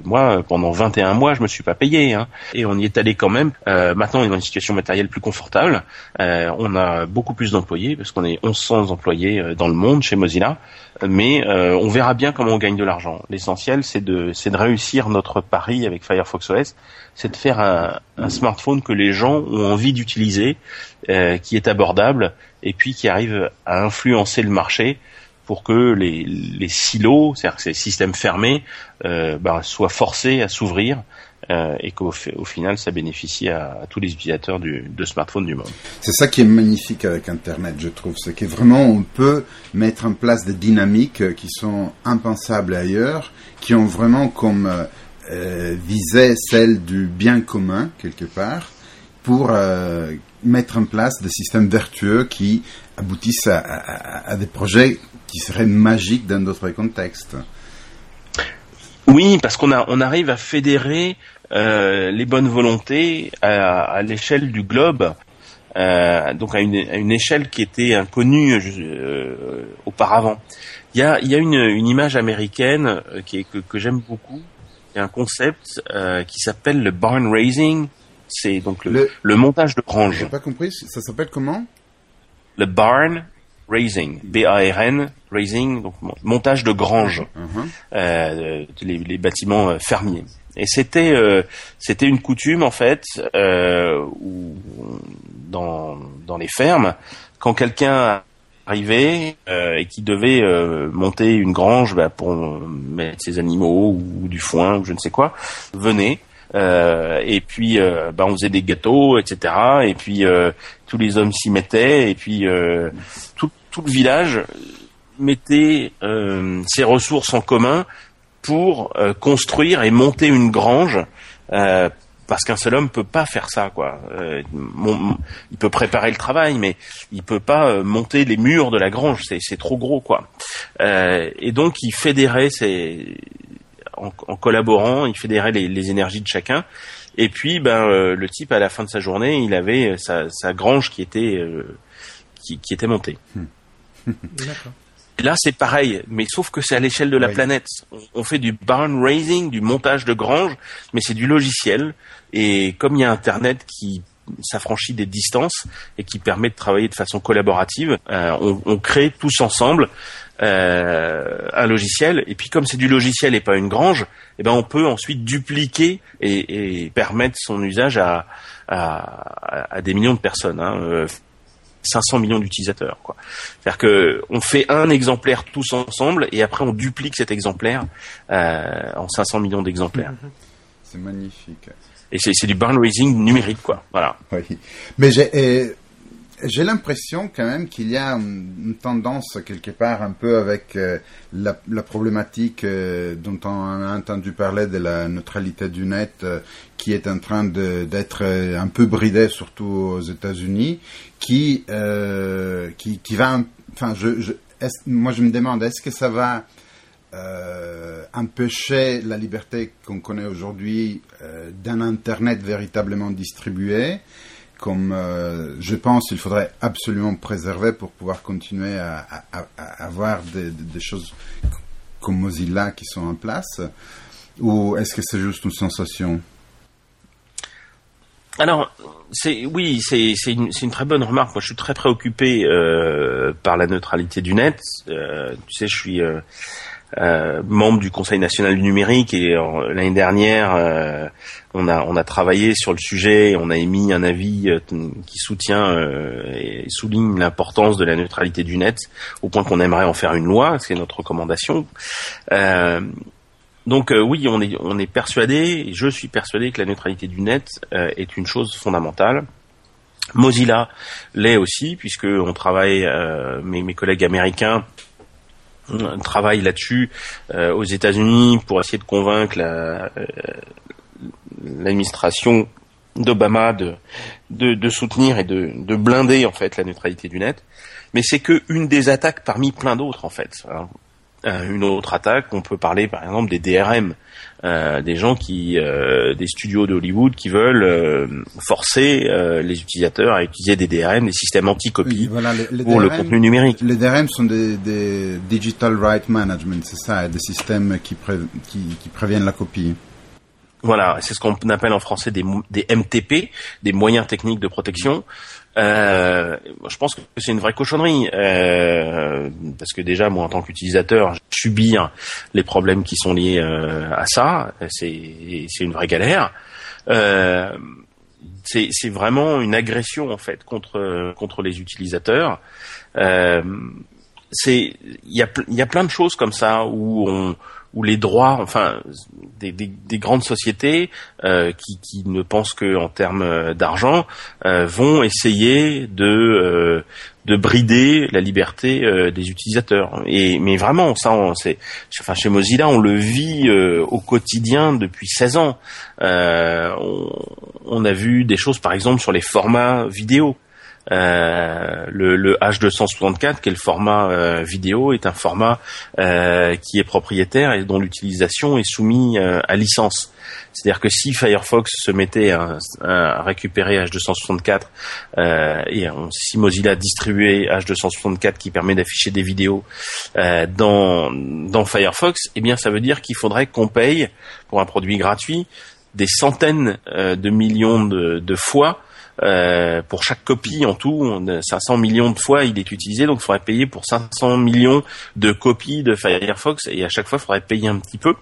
moi, pendant 21 mois, je me suis pas payé. Hein. Et on y est allé quand même. Euh, maintenant, on est dans une situation matérielle plus confortable. Euh, on a beaucoup plus d'employés, parce qu'on est 1100 employés euh, dans le monde chez Mozilla. Mais euh, on verra bien comment on gagne de l'argent. L'essentiel, c'est de, réussir notre pari avec Firefox OS. C'est de faire un, un, smartphone que les gens ont envie d'utiliser, euh, qui est abordable, et puis qui arrive à influencer le marché pour que les, silos, c'est-à-dire ces systèmes fermés, euh, bah, soient forcés à s'ouvrir euh, et qu'au au final, ça bénéficie à, tous les utilisateurs de smartphones du monde. C'est ça qui est magnifique avec Internet, je trouve. C'est que vraiment, on peut mettre en place des dynamiques qui sont impensables ailleurs, qui ont vraiment comme euh, visée celle du bien commun, quelque part, pour euh, mettre en place des systèmes vertueux qui aboutissent à des projets qui serait magique dans d'autres contextes. Oui, parce qu'on on arrive à fédérer euh, les bonnes volontés à, à l'échelle du globe, euh, donc à une, à une, échelle qui était inconnue euh, auparavant. Il y a, y a une, une, image américaine qui est, que, que j'aime beaucoup. Il y a un concept qui s'appelle le barn raising. C'est donc le, le, le, montage de grange. J'ai pas compris. Ça s'appelle comment? Le barn raising, B-A-R-N, raising, donc montage de granges, -huh. euh, les, les, bâtiments euh, fermiers. Et c'était euh, c'était une coutume en fait euh, où dans dans les fermes, quand quelqu'un arrivait euh, et qui devait euh, monter une grange bah, pour mettre ses animaux ou du foin ou je ne sais quoi, venait euh, et puis, euh, bah, on faisait des gâteaux, etc. Et puis, euh, tous les hommes s'y mettaient. Et puis, tout, le village mettait ses ressources en commun pour construire et monter une grange. parce qu'un seul homme peut pas faire ça, quoi. Il peut préparer le travail, mais il peut pas monter les murs de la grange. C'est trop gros, quoi. et donc, il fédérait ses, en, collaborant, il fédérait les, énergies de chacun. Et puis, ben, euh, le type à la fin de sa journée, il avait euh, sa, grange qui était euh, qui, qui, était montée. Là, c'est pareil, mais sauf que c'est à l'échelle de la oui. planète. On fait du barn raising, du montage de grange, mais c'est du logiciel. Et comme il y a Internet qui s'affranchit des distances et qui permet de travailler de façon collaborative, euh, on, on, crée tous ensemble euh, un logiciel, et puis comme c'est du logiciel et pas une grange, eh ben on peut ensuite dupliquer et, et permettre son usage à, à, à, des millions de personnes. Hein. 500 euh, millions d'utilisateurs. Quoi. C'est-à-dire que on fait un exemplaire tous ensemble et après on duplique cet exemplaire euh, en 500 millions d'exemplaires. Mm-hmm. C'est magnifique. Et c'est du burn raising numérique, quoi. Voilà. Oui. Mais j'ai j'ai l'impression quand même qu'il y a une, tendance quelque part un peu avec euh, la, la, problématique euh, dont on a entendu parler de la neutralité du net qui est en train d'être un peu bridée surtout aux États-Unis qui, qui qui va enfin je, je moi je me demande est-ce que ça va empêcher la liberté qu'on connaît aujourd'hui d'un internet véritablement distribué comme euh, je pense qu'il faudrait absolument préserver pour pouvoir continuer à, avoir des, choses comme Mozilla qui sont en place Ou est-ce que c'est juste une sensation? Alors, c'est oui, c'est une, une, très bonne remarque. Moi, je suis très préoccupé euh, par la neutralité du net. Euh, tu sais, je suis euh, membre du Conseil national du numérique et l'année dernière euh, on a on a travaillé sur le sujet, on a émis un avis euh, qui soutient et souligne l'importance de la neutralité du net au point qu'on aimerait en faire une loi, c'est notre recommandation. Donc oui, on est on est persuadé, je suis persuadé que la neutralité du net est une chose fondamentale. Mozilla l'est aussi puisque on travaille, mes, mes collègues américains on travaille là-dessus euh, aux États-Unis pour essayer de convaincre euh, l'administration d'Obama de, de, soutenir et de, de blinder en fait la neutralité du net. Mais c'est que une des attaques parmi plein d'autres en fait. Euh, une autre attaque, on peut parler par exemple des DRM, euh, des gens qui, euh, des studios de Hollywood qui veulent forcer les utilisateurs à utiliser des DRM, des systèmes anti-copie pour le contenu numérique. Les DRM sont des, des Digital Right Management, c'est ça, des systèmes qui, qui, qui préviennent la copie. Voilà, c'est ce qu'on appelle en français des, des MTP, des moyens techniques de protection. Euh, je pense que c'est une vraie cochonnerie euh, parce que déjà moi en tant qu'utilisateur subir les problèmes qui sont liés euh, à ça. C'est c'est une vraie galère. Euh, c'est c'est vraiment une agression en fait contre contre les utilisateurs. Euh, c'est il y a il y a plein de choses comme ça où on où les droits, enfin, des, des, des grandes sociétés euh, qui, qui, ne pensent que en termes euh, d'argent euh, vont essayer de euh, de brider la liberté euh, des utilisateurs. Et mais vraiment, ça, c'est, enfin, chez Mozilla, on le vit au quotidien depuis 16 ans. On, on, a vu des choses, par exemple, sur les formats vidéo. Euh, le, le, H264, qui est le format euh, vidéo, est un format euh, qui est propriétaire et dont l'utilisation est soumise à licence. C'est-à-dire que si Firefox se mettait à, récupérer H264 et si Mozilla distribuait H264 qui permet d'afficher des vidéos dans, Firefox, eh bien ça veut dire qu'il faudrait qu'on paye pour un produit gratuit des centaines de millions de fois euh, pour chaque copie en tout, 500 millions de fois il est utilisé, donc il faudrait payer pour 500 millions de copies de Firefox et à chaque fois il faudrait payer un petit peu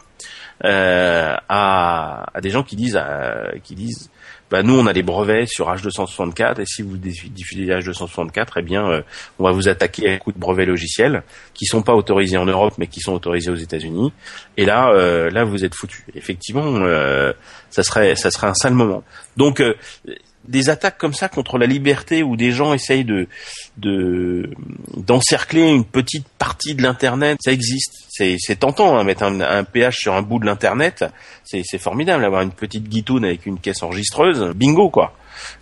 euh, à, à, des gens qui disent, euh, qui disent, bah nous on a des brevets sur H264 et si vous diffusez H264, eh bien euh, on va vous attaquer à coup de brevets logiciels qui sont pas autorisés en Europe mais qui sont autorisés aux États-Unis. Et là, euh, là vous êtes foutu. Effectivement, ça serait, ça serait un sale moment. Donc des attaques comme ça contre la liberté où des gens essayent de de d'encercler une petite partie de l'internet, ça existe. C'est tentant hein, mettre un, un PH sur un bout de l'internet, c'est formidable d'avoir une petite guitoune avec une caisse enregistreuse, bingo quoi.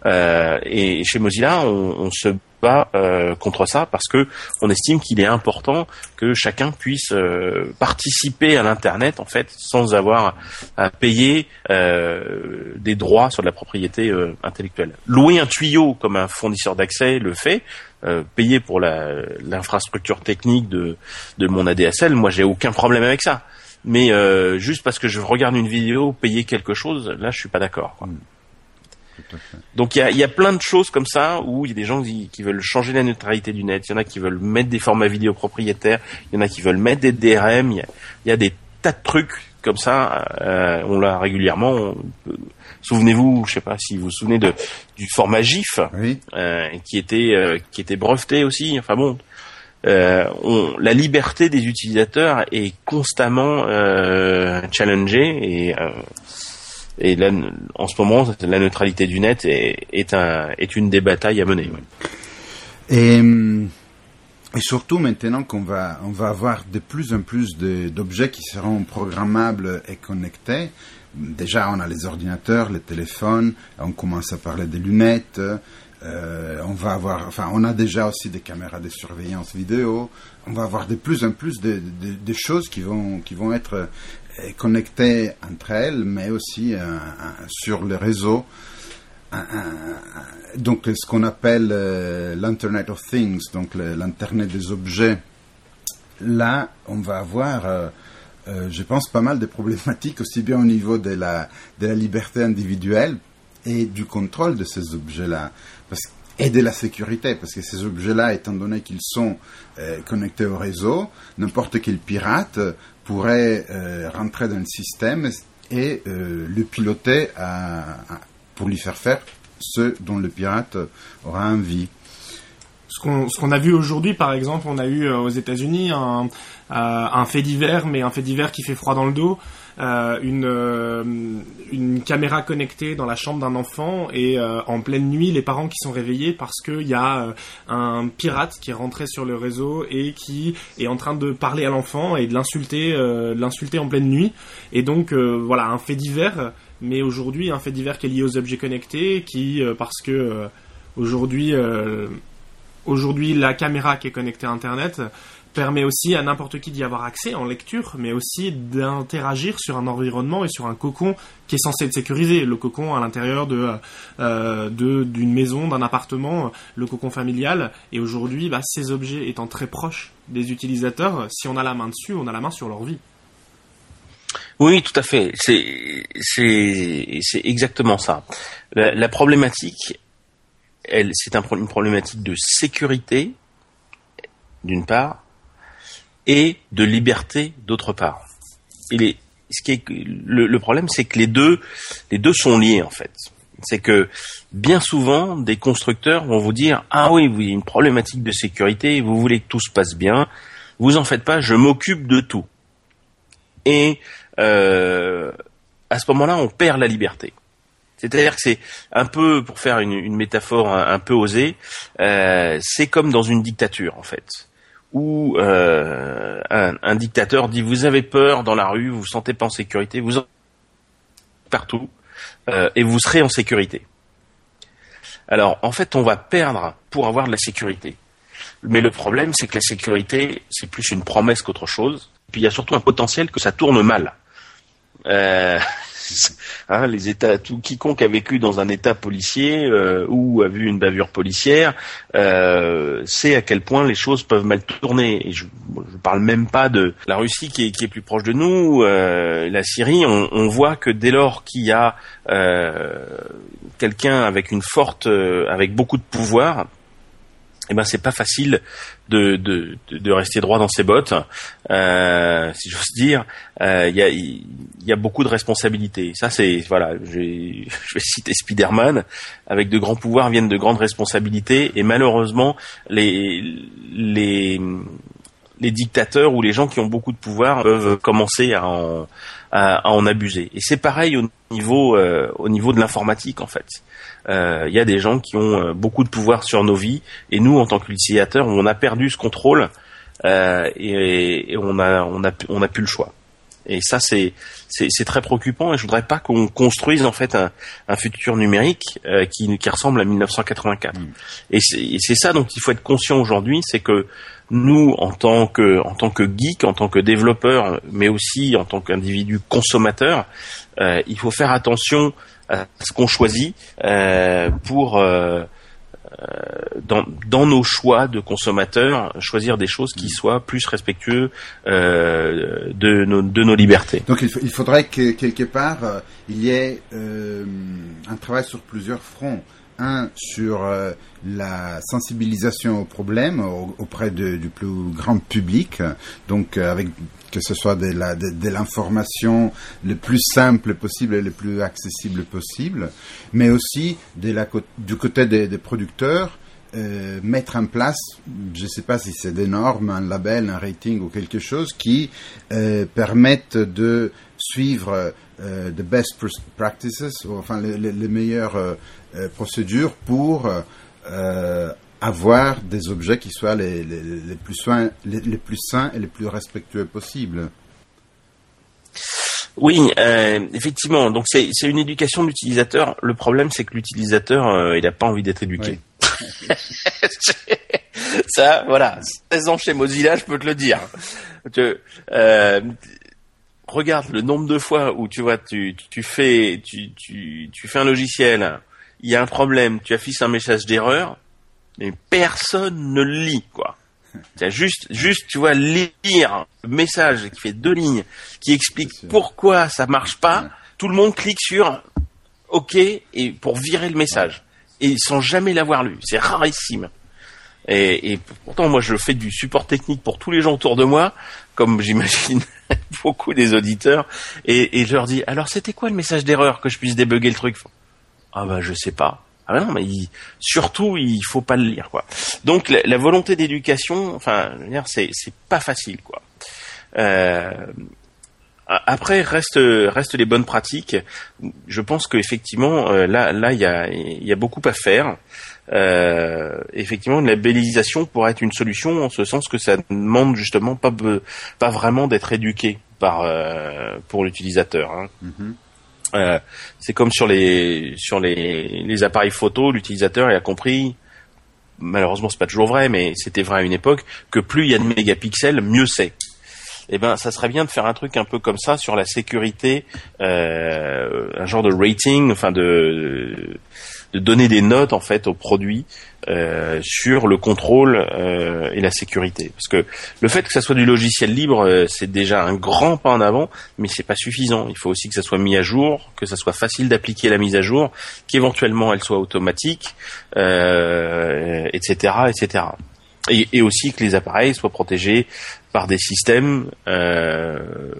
Euh, et chez Mozilla, on, se pas euh, contre ça parce que on estime qu'il est important que chacun puisse euh, participer à l'internet en fait sans avoir à payer des droits sur la propriété intellectuelle. Louer un tuyau comme un fournisseur d'accès le fait, payer pour l'infrastructure technique de, de mon ADSL, moi j'ai aucun problème avec ça. Mais juste parce que je regarde une vidéo, payer quelque chose, là je suis pas d'accord. Donc il y a, y a, plein de choses comme ça où il y a des gens qui, qui, veulent changer la neutralité du net, il y en a qui veulent mettre des formats vidéo propriétaires, il y en a qui veulent mettre des DRM, il y a, y a des tas de trucs comme ça, euh, on l'a régulièrement. Souvenez-vous, je sais pas si vous vous souvenez de du format GIF, euh, qui était euh, qui était breveté aussi. Enfin bon, euh, on, la liberté des utilisateurs est constamment euh, challengée et et là, en ce moment, la neutralité du net est, est, un, est une des batailles à mener. Et, et, surtout maintenant qu'on va, avoir de plus en plus d'objets qui seront programmables et connectés. Déjà, on a les ordinateurs, les téléphones, on commence à parler des lunettes. Euh, on va avoir, enfin, on a déjà aussi des caméras de surveillance vidéo. On va avoir de plus en plus de choses qui vont, qui vont être connectées entre elles, mais aussi euh, sur le réseau. donc ce qu'on appelle euh, l'Internet of Things, donc l'Internet des objets. Là, on va avoir, euh, je pense, pas mal de problématiques, aussi bien au niveau de la, de la liberté individuelle et du contrôle de ces objets-là. Et de la sécurité, parce que ces objets-là, étant donné qu'ils sont connectés au réseau, n'importe quel pirate pourrait euh, rentrer dans le système et euh, le piloter pour lui faire faire ce dont le pirate aura envie. Ce qu'on a vu aujourd'hui, par exemple, on a eu euh, aux États-Unis un, un fait divers, mais un fait divers qui fait froid dans le dos. Euh, une, euh, une caméra connectée dans la chambre d'un enfant et euh, en pleine nuit, les parents qui sont réveillés parce qu'il y a un pirate qui est rentré sur le réseau et qui est en train de parler à l'enfant et de l'insulter, l'insulter en pleine nuit. Et donc voilà, un fait divers, mais aujourd'hui un fait divers qui est lié aux objets connectés, qui parce que aujourd'hui aujourd'hui la caméra qui est connectée à Internet permet aussi à n'importe qui d'y avoir accès en lecture, mais aussi d'interagir sur un environnement et sur un cocon qui est censé être sécurisé. Le cocon à l'intérieur de euh, d'une maison, d'un appartement, le cocon familial. Et aujourd'hui, bah, ces objets étant très proches des utilisateurs, si on a la main dessus, on a la main sur leur vie. Oui, tout à fait. C'est c'est exactement ça. La, problématique, elle, c'est un, une problématique de sécurité d'une part, et de liberté d'autre part. Et ce qui est, le, problème, c'est que les deux, les deux sont liés en fait. C'est que bien souvent, des constructeurs vont vous dire ah oui, vous avez une problématique de sécurité, vous voulez que tout se passe bien, vous en faites pas, je m'occupe de tout. Et euh, à ce moment-là, on perd la liberté. C'est-à-dire que c'est un peu, pour faire une, métaphore un, peu osée, euh, c'est comme dans une dictature en fait où euh, un, dictateur dit vous avez peur dans la rue, vous vous sentez pas en sécurité, vous en partout euh, et vous serez en sécurité. Alors en fait on va perdre pour avoir de la sécurité. Mais le problème c'est que la sécurité c'est plus une promesse qu'autre chose. Puis il y a surtout un potentiel que ça tourne mal. Euh, Hein, les États, tout quiconque a vécu dans un État policier euh, ou a vu une bavure policière euh, sait à quel point les choses peuvent mal tourner. Et je ne parle même pas de la Russie qui est, qui est plus proche de nous, euh, la Syrie. On, on, voit que dès lors qu'il y a quelqu'un avec une forte, avec beaucoup de pouvoir, eh ben c'est pas facile de, de, de, rester droit dans ses bottes, euh, si j'ose dire. Il euh, y, a, y a beaucoup de responsabilités. Ça c'est voilà, je vais, citer Spider-Man. Avec de grands pouvoirs viennent de grandes responsabilités, et malheureusement les les les dictateurs ou les gens qui ont beaucoup de pouvoir peuvent commencer à en, à, en abuser. Et c'est pareil au niveau euh, au niveau de l'informatique en fait. Euh, il y a des gens qui ont euh, beaucoup de pouvoir sur nos vies et nous en tant qu'utilisateurs on a perdu ce contrôle et, et, on a on a on a plus le choix. Et ça, c'est c'est très préoccupant. Et je voudrais pas qu'on construise en fait un, un futur numérique qui, qui ressemble à 1984. Mm. Et c'est ça dont il faut être conscient aujourd'hui, c'est que nous, en tant que en tant que geek, en tant que développeur, mais aussi en tant qu'individu consommateur, euh, il faut faire attention à ce qu'on choisit euh, pour euh, dans, dans nos choix de consommateurs, choisir des choses qui soient plus respectueux euh, de, nos, de nos libertés. Donc il, il faudrait que quelque part euh, il y ait euh, un travail sur plusieurs fronts. Sur euh, la sensibilisation au problème au- auprès du plus grand public, donc euh, avec que ce soit de l'information le plus simple possible et le plus accessible possible, mais aussi de la du côté des, producteurs, euh, mettre en place, je ne sais pas si c'est des normes, un label, un rating ou quelque chose qui euh, permettent de suivre euh, the best pr- practices, enfin les, les- les meilleures euh, procédures pour euh, avoir des objets qui soient les, les, les plus soins, les, les plus sains et les plus respectueux possibles. Oui, euh, effectivement. Donc c'est c'est une éducation de l'utilisateur. Le problème, c'est que l'utilisateur, euh, il n'a pas envie d'être éduqué. Ça, voilà. 16 ans chez Mozilla, je peux te le dire. Euh, regarde le nombre de fois où tu vois, tu, tu fais, tu, tu, tu fais un logiciel, il y a un problème, tu affiches un message d'erreur, mais personne ne le lit, quoi. As juste, juste, tu vois, lire le message qui fait deux lignes, qui explique pourquoi ça marche pas. Ouais. Tout le monde clique sur OK et pour virer le message et sans jamais l'avoir lu. C'est rarissime. Et, et pourtant, moi, je fais du support technique pour tous les gens autour de moi, comme j'imagine beaucoup des auditeurs, et, et je leur dis alors c'était quoi le message d'erreur que je puisse débugger le truc? Ah bah je sais pas. Ah bah non, mais il- surtout il faut pas le lire quoi. Donc la, la volonté d'éducation, enfin, c'est c'est pas facile quoi. Euh, après reste reste les bonnes pratiques. Je pense qu'effectivement euh, là là il y a il y a beaucoup à faire. Euh, effectivement, une labellisation pourrait être une solution en ce sens que ça demande justement pas pas vraiment d'être éduqué par euh, pour l'utilisateur. hein. Mhm. Euh, c'est comme sur les sur les, les appareils photo, l'utilisateur il a compris. Malheureusement, c'est pas toujours vrai, mais c'était vrai à une époque que plus il y a de mégapixels, mieux c'est. Eh ben, ça serait bien de faire un truc un peu comme ça sur la sécurité, euh, un genre de rating, enfin de de donner des notes en fait aux produits euh, sur le contrôle euh, et la sécurité. Parce que le fait que ça soit du logiciel libre, euh, c'est déjà un grand pas en avant, mais c'est pas suffisant. Il faut aussi que ça soit mis à jour, que ça soit facile d'appliquer la mise à jour, qu'éventuellement elle soit automatique, euh, etc., etc. Et, et aussi que les appareils soient protégés par des systèmes euh,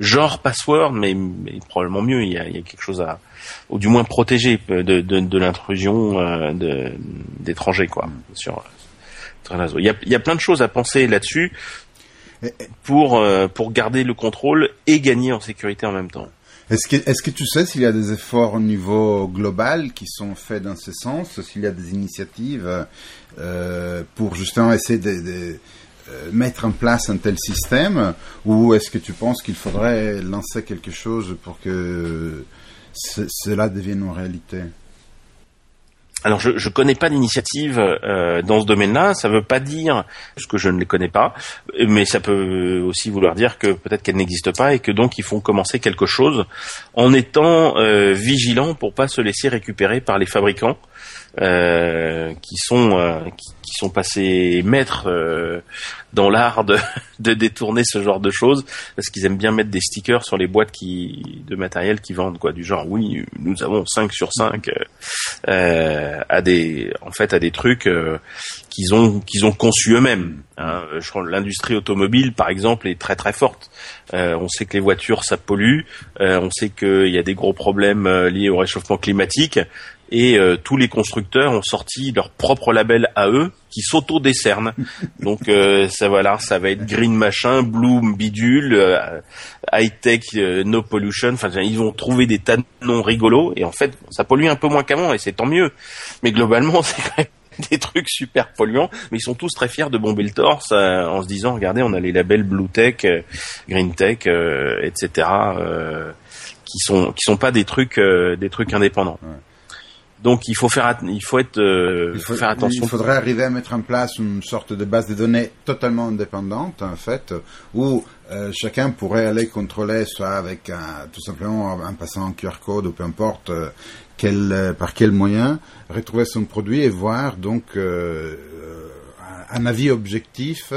genre password, mais, mais probablement mieux. Il y, a, il y a quelque chose à, ou du moins protégé de, de, de l'intrusion euh, d'étrangers, quoi, sur, sur réseau. Il y a, il y a plein de choses à penser là-dessus pour euh, pour garder le contrôle et gagner en sécurité en même temps. Est-ce que, est-ce que tu sais s'il y a des efforts au niveau global qui sont faits dans ce sens, s'il y a des initiatives euh, pour justement essayer de, de, mettre en place un tel système, ou est-ce que tu penses qu'il faudrait lancer quelque chose pour que ce- cela devienne une réalité? Alors je je connais pas d'initiative euh, dans ce domaine-là. Ça veut pas dire ce que je ne les connais pas, mais ça peut aussi vouloir dire que peut-être qu'elles n'existent pas et que donc ils font commencer quelque chose en étant euh, vigilants pour pas se laisser récupérer par les fabricants euh, qui sont euh, qui, qui sont passés maîtres euh, dans l'art de, de détourner ce genre de choses parce qu'ils aiment bien mettre des stickers sur les boîtes qui de matériel qui vendent quoi du genre oui nous avons 5 sur 5 euh, à des en fait à des trucs euh, qu'ils ont qu'ils ont conçus eux-mêmes. hein. L'industrie automobile par exemple est très très forte. Euh, on sait que les voitures ça pollue, euh, on sait qu'il y a des gros problèmes euh, liés au réchauffement climatique et euh, tous les constructeurs ont sorti leur propre label à eux qui s'auto-décernent. Donc euh, ça voilà, ça va être green machin, blue bidule, euh, high tech, euh, no pollution. Enfin, ils vont trouver des tas de noms rigolos et en fait, ça pollue un peu moins qu'avant et c'est tant mieux. Mais globalement, c'est quand même des trucs super polluants, mais ils sont tous très fiers de bomber le torse euh, en se disant, regardez, on a les labels Blue Tech, euh, Green Tech, euh, etc., euh, qui sont qui sont pas des trucs des trucs indépendants. Donc il faut faire, il faut être, euh, Il faut- faire attention. Il faudrait arriver à mettre en place une sorte de base de données totalement indépendante, en fait, où euh, chacun pourrait aller contrôler, soit avec un, tout simplement en passant un QR code ou peu importe euh, quel, par quel moyen, retrouver son produit et voir donc un avis objectif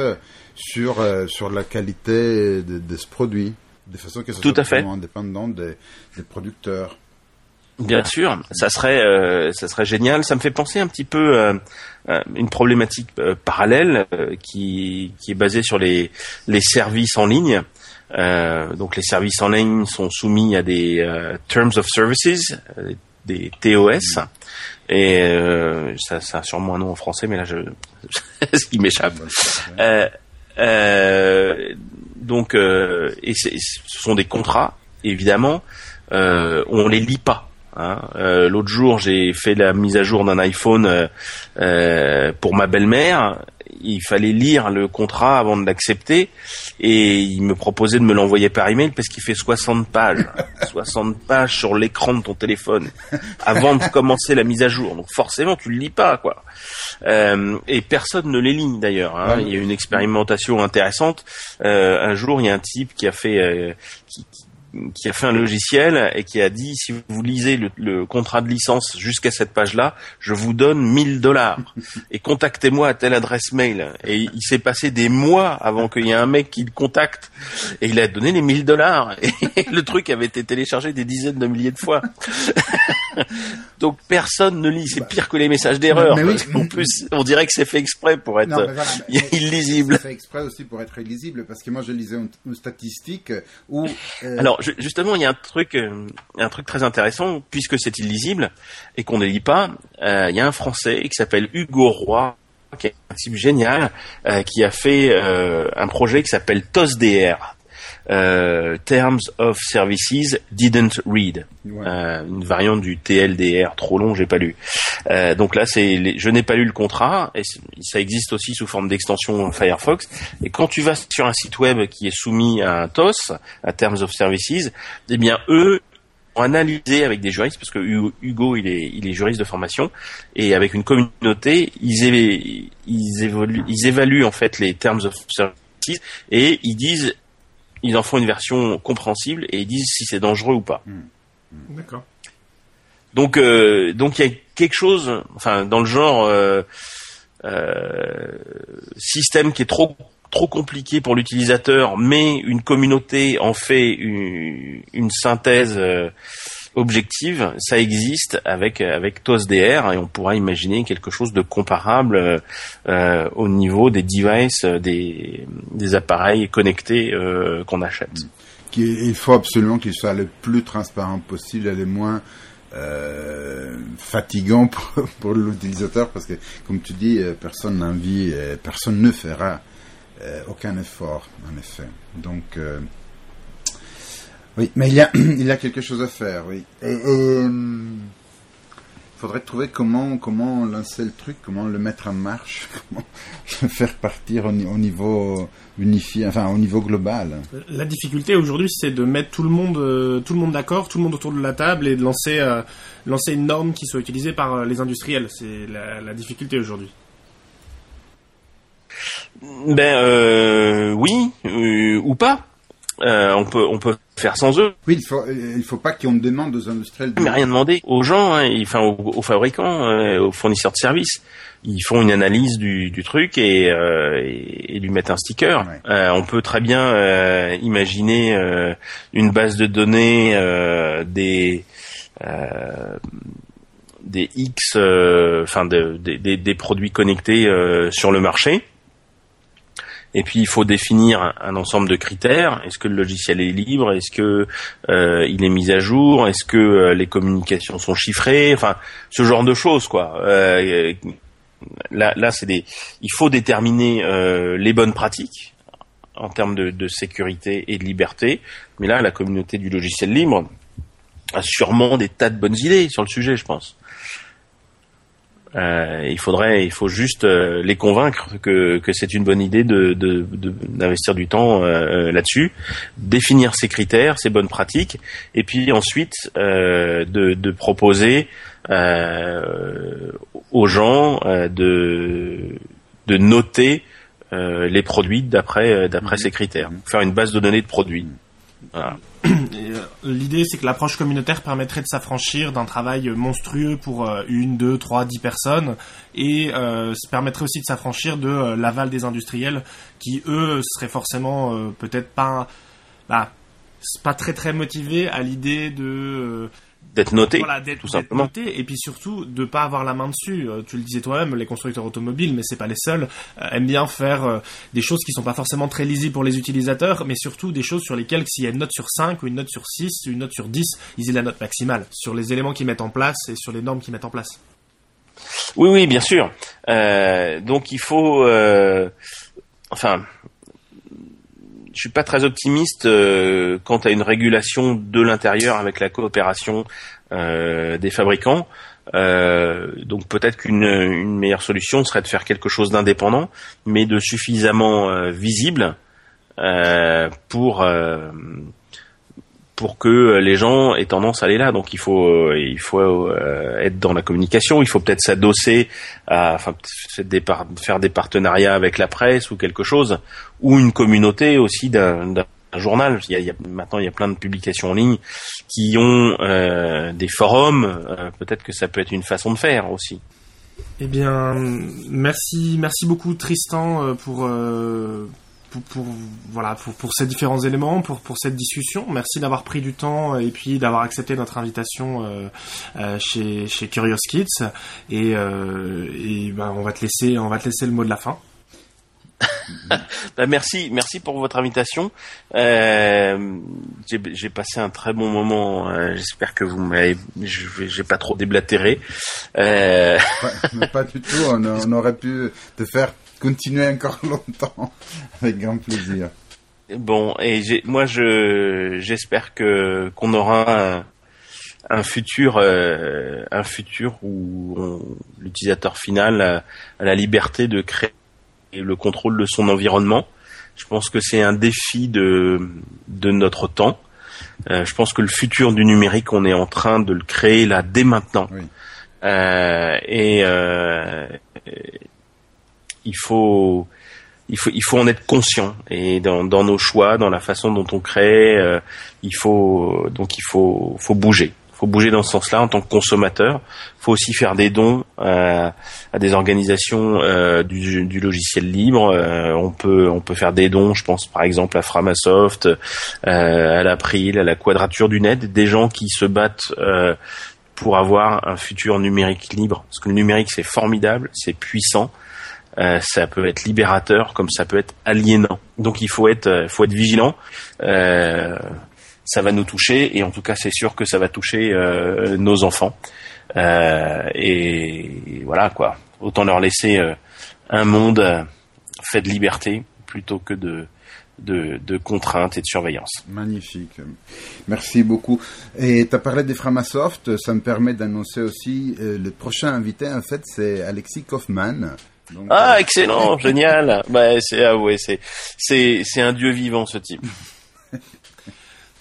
sur sur la qualité de, de ce produit, de façon que ce Tout soit à fait. totalement indépendant des, des producteurs. Bien sûr, ça serait, euh, ça serait génial. Ça me fait penser un petit peu euh, à une problématique euh, parallèle euh, qui, qui est basée sur les, les services en ligne. Euh, donc les services en ligne sont soumis à des euh, Terms of Services, euh, des TOS. Et euh, ça, ça a sûrement un nom en français, mais là, je, ce qui m'échappe. Euh, euh, donc, euh, et ce sont des contrats, évidemment. Euh, on les lit pas. Hein. Euh, L'autre jour, j'ai fait la mise à jour d'un iPhone euh, euh, pour ma belle-mère. Il fallait lire le contrat avant de l'accepter et il me proposait de me l'envoyer par email parce qu'il fait 60 pages. 60 pages sur l'écran de ton téléphone avant de commencer la mise à jour. Donc forcément, tu le lis pas, quoi. Euh, et personne ne les lit d'ailleurs. hein. Ouais. Il y a une expérimentation intéressante. Un jour, il y a un type qui a fait qui, qui- qui a fait un logiciel et qui a dit si vous lisez le, le contrat de licence jusqu'à cette page-là, je vous donne 1000 dollars et contactez-moi à telle adresse mail. Et il s'est passé des mois avant qu'il y ait un mec qui le contacte et il a donné les 1000 dollars et le truc avait été téléchargé des dizaines de milliers de fois. Donc personne ne lit, c'est pire que les messages d'erreur. Oui. qu'en plus, on dirait que c'est fait exprès pour être Non, voilà, illisible. C'est fait exprès aussi pour être illisible, parce que moi je lisais une, une statistique où... euh, Alors ju- justement, il y a un truc, euh, un truc très intéressant puisque c'est illisible et qu'on ne lit pas. euh, Il y a un Français qui s'appelle Hugo Roy, qui est un type génial, euh, qui a fait euh, un projet qui s'appelle TOSDR. Euh, Terms of Services Didn't Read, ouais. Euh, une variante du TLDR trop long, j'ai pas lu. Euh, donc là, c'est, les- je n'ai pas lu le contrat, et ça existe aussi sous forme d'extension Firefox. Et quand tu vas sur un site web qui est soumis à un TOS, à Terms of Services, eh bien eux ont analysé avec des juristes, parce que Hu- Hugo, il est, il est juriste de formation, et avec une communauté, ils évaluent en fait les Terms of Services et ils disent, ils en font une version compréhensible et ils disent si c'est dangereux ou pas. D'accord. Donc, euh, donc il y a quelque chose, enfin, dans le genre euh, euh, système qui est trop trop compliqué pour l'utilisateur, mais une communauté en fait une, une synthèse euh, objective, ça existe avec avec TOSDR et on pourra imaginer quelque chose de comparable euh, au niveau des devices, euh, des, des appareils connectés euh, qu'on achète. il faut absolument qu'il soit le plus transparent possible et le moins euh, fatigant pour, pour l'utilisateur parce que, comme tu dis, personne n'a envie, personne ne fera aucun effort, en effet. Donc, oui, mais il y a, il y a quelque chose à faire, oui. Et, et, euh, il faudrait trouver comment, comment lancer le truc, comment le mettre en marche, comment le faire partir au, ni- au niveau unifié, enfin au niveau global. La difficulté aujourd'hui, c'est de mettre tout le monde, euh, tout le monde d'accord, tout le monde autour de la table et de lancer, euh, lancer une norme qui soit utilisée par les industriels. C'est la, la difficulté aujourd'hui. Ben euh, oui euh, ou pas. Euh, on peut on peut faire sans eux, Oui, il faut, il faut pas qu'on demande aux industriels de... mais rien demander aux gens, hein, et, enfin aux, aux fabricants, euh, aux fournisseurs de services. Ils font une analyse du, du truc et, euh, et, et lui mettent un sticker. Ouais. Euh, on peut très bien euh, imaginer euh, une base de données euh, des euh, des X, euh, enfin de- des- des- des produits connectés euh, sur le marché. Et puis il faut définir un, ensemble de critères. Est-ce que le logiciel est libre? Est-ce que euh, il est mis à jour? Est-ce que euh, les communications sont chiffrées? Enfin, ce genre de choses, quoi. Euh, là, là, c'est des. Il faut déterminer euh, les bonnes pratiques en termes de, de sécurité et de liberté. Mais là, la communauté du logiciel libre a sûrement des tas de bonnes idées sur le sujet, je pense. Euh, il faudrait, il faut juste euh, les convaincre que, que c'est une bonne idée de, de, d'investir du temps euh, là-dessus, définir ses critères, ses bonnes pratiques, et puis ensuite de, de proposer aux gens de, de noter les produits d'après d'après mmh. ces critères, faire une base de données de produits. Voilà. Euh, l'idée, c'est que l'approche communautaire permettrait de s'affranchir d'un travail monstrueux pour euh, une, deux, trois, dix personnes, et euh, permettrait aussi de s'affranchir de l'aval des industriels, qui eux seraient forcément peut-être pas, bah, pas très très motivés à l'idée de d'être noté, tout simplement. Noté, et puis surtout de pas avoir la main dessus. Euh, tu le disais toi-même, les constructeurs automobiles, mais c'est pas les seuls, euh, aiment bien faire euh, des choses qui sont pas forcément très lisibles pour les utilisateurs, mais surtout des choses sur lesquelles s'il y a une note sur 5 ou une note sur 6 ou une note sur 10, ils aient la note maximale sur les éléments qu'ils mettent en place et sur les normes qu'ils mettent en place. Oui, oui, bien sûr. donc il faut, enfin, je suis pas très optimiste euh, quant à une régulation de l'intérieur avec la coopération euh, des fabricants. Euh, donc peut-être qu'une meilleure solution serait de faire quelque chose d'indépendant, mais de suffisamment visible pour pour que les gens aient tendance à aller là. Donc il faut euh, il faut euh, être dans la communication. Il faut peut-être s'adosser à enfin faire des partenariats avec la presse ou quelque chose ou une communauté aussi d'un journal. Il y, a, maintenant il y a plein de publications en ligne qui ont euh, des forums. peut-être que ça peut être une façon de faire aussi. Eh bien, merci, merci beaucoup Tristan pour pour, voilà pour, pour, ces différents éléments, pour, pour cette discussion. Merci d'avoir pris du temps et puis d'avoir accepté notre invitation euh, euh, chez, chez Curious Kids. Et, euh, et ben, on va te laisser on va te laisser le mot de la fin. bah merci, merci pour votre invitation. Euh, j'ai passé un très bon moment. J'espère que vous m'avez, j'ai pas trop déblatéré. Euh... Pas, pas, du tout. On, on, aurait pu te faire continuer encore longtemps avec grand plaisir. Bon, et moi je j'espère que qu'on aura un, futur euh, un futur où l'utilisateur final a, la liberté de créer le contrôle de son environnement. Je pense que c'est un défi de de notre temps. Euh, je pense que le futur du numérique, on est en train de le créer là dès maintenant. Euh, et, euh, il faut il faut il faut en être conscient et dans, dans nos choix, dans la façon dont on crée, euh, il faut donc il faut faut bouger. Faut bouger dans ce sens-là en tant que consommateur. Faut aussi faire des dons euh, à des organisations euh, du, du, logiciel libre. on peut on peut faire des dons, je pense par exemple à Framasoft, à l'April, à la Quadrature du Net, des gens qui se battent pour avoir un futur numérique libre. Parce que le numérique c'est formidable, c'est puissant euh, ça peut être libérateur comme ça peut être aliénant. Donc il faut être, euh, faut être vigilant. Euh, ça va nous toucher et en tout cas c'est sûr que ça va toucher nos enfants. et voilà quoi. Autant leur laisser un monde fait de liberté plutôt que de de, de, contraintes et de surveillance. Magnifique. Merci beaucoup. Et tu as parlé des Framasoft, ça me permet d'annoncer aussi le prochain invité, en fait, c'est Alexis Ah, euh, excellent, génial. Bah, c'est ah c'est c'est c'est un dieu vivant ce type.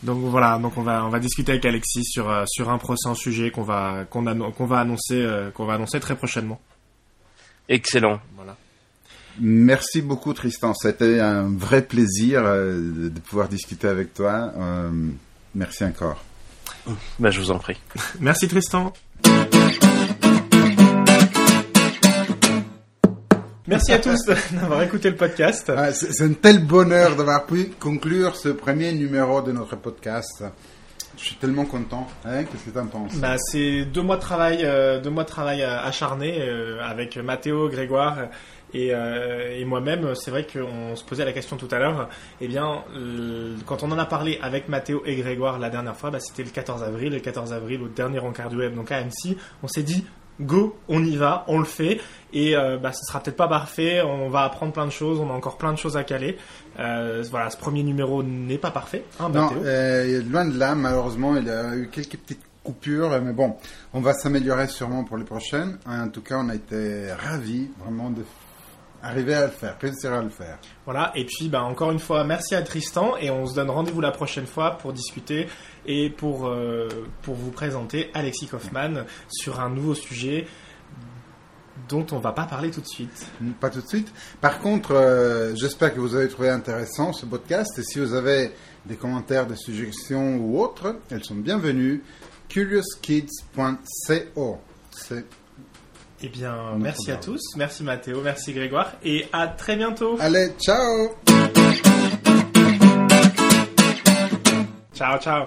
Donc voilà, donc on va on va discuter avec Alexis sur euh, sur un prochain sujet qu'on va qu'on qu'on va annoncer euh, qu'on va annoncer très prochainement. Excellent. Voilà. Merci beaucoup Tristan, c'était un vrai plaisir de pouvoir discuter avec toi. merci encore. Bah, je vous en prie. merci Tristan. Merci à tous d'avoir écouté le podcast. Ah, c'est un tel bonheur d'avoir pu conclure ce premier numéro de notre podcast. Je suis tellement content. Hein, Qu'est-ce que tu en penses? Bah, C'est deux mois de travail, euh, deux mois de travail euh, acharné euh, avec Mathéo, Grégoire et, et moi-même. C'est vrai qu'on se posait la question tout à l'heure. Eh bien, quand on en a parlé avec Mathéo et Grégoire la dernière fois, bah, c'était le 14 avril. Le 14 avril, au dernier encart du web, donc à Annecy, on s'est dit go, on y va, on le fait. Et euh, bah, ce sera peut-être pas parfait, on va apprendre plein de choses, on a encore plein de choses à caler. Euh, voilà, ce premier numéro n'est pas parfait. Hein, non, euh, loin de là, malheureusement, il a eu quelques petites coupure, mais bon, on va s'améliorer sûrement pour les prochaines. En tout cas, on a été ravis vraiment de arriver à le faire, réussir à le faire. Voilà, et puis bah, encore une fois, merci à Tristan, et on se donne rendez-vous la prochaine fois pour discuter et pour, euh, pour vous présenter Alexis Kaufmann sur un nouveau sujet dont on va pas parler tout de suite. Pas tout de suite. Par contre, euh, j'espère que vous avez trouvé intéressant ce podcast, et si vous avez des commentaires, des suggestions ou autres, elles sont bienvenues. CuriousKids.co. C'est Eh bien, merci à tous, merci Mathéo, merci Grégoire, et à très bientôt. Allez, ciao Ciao, ciao.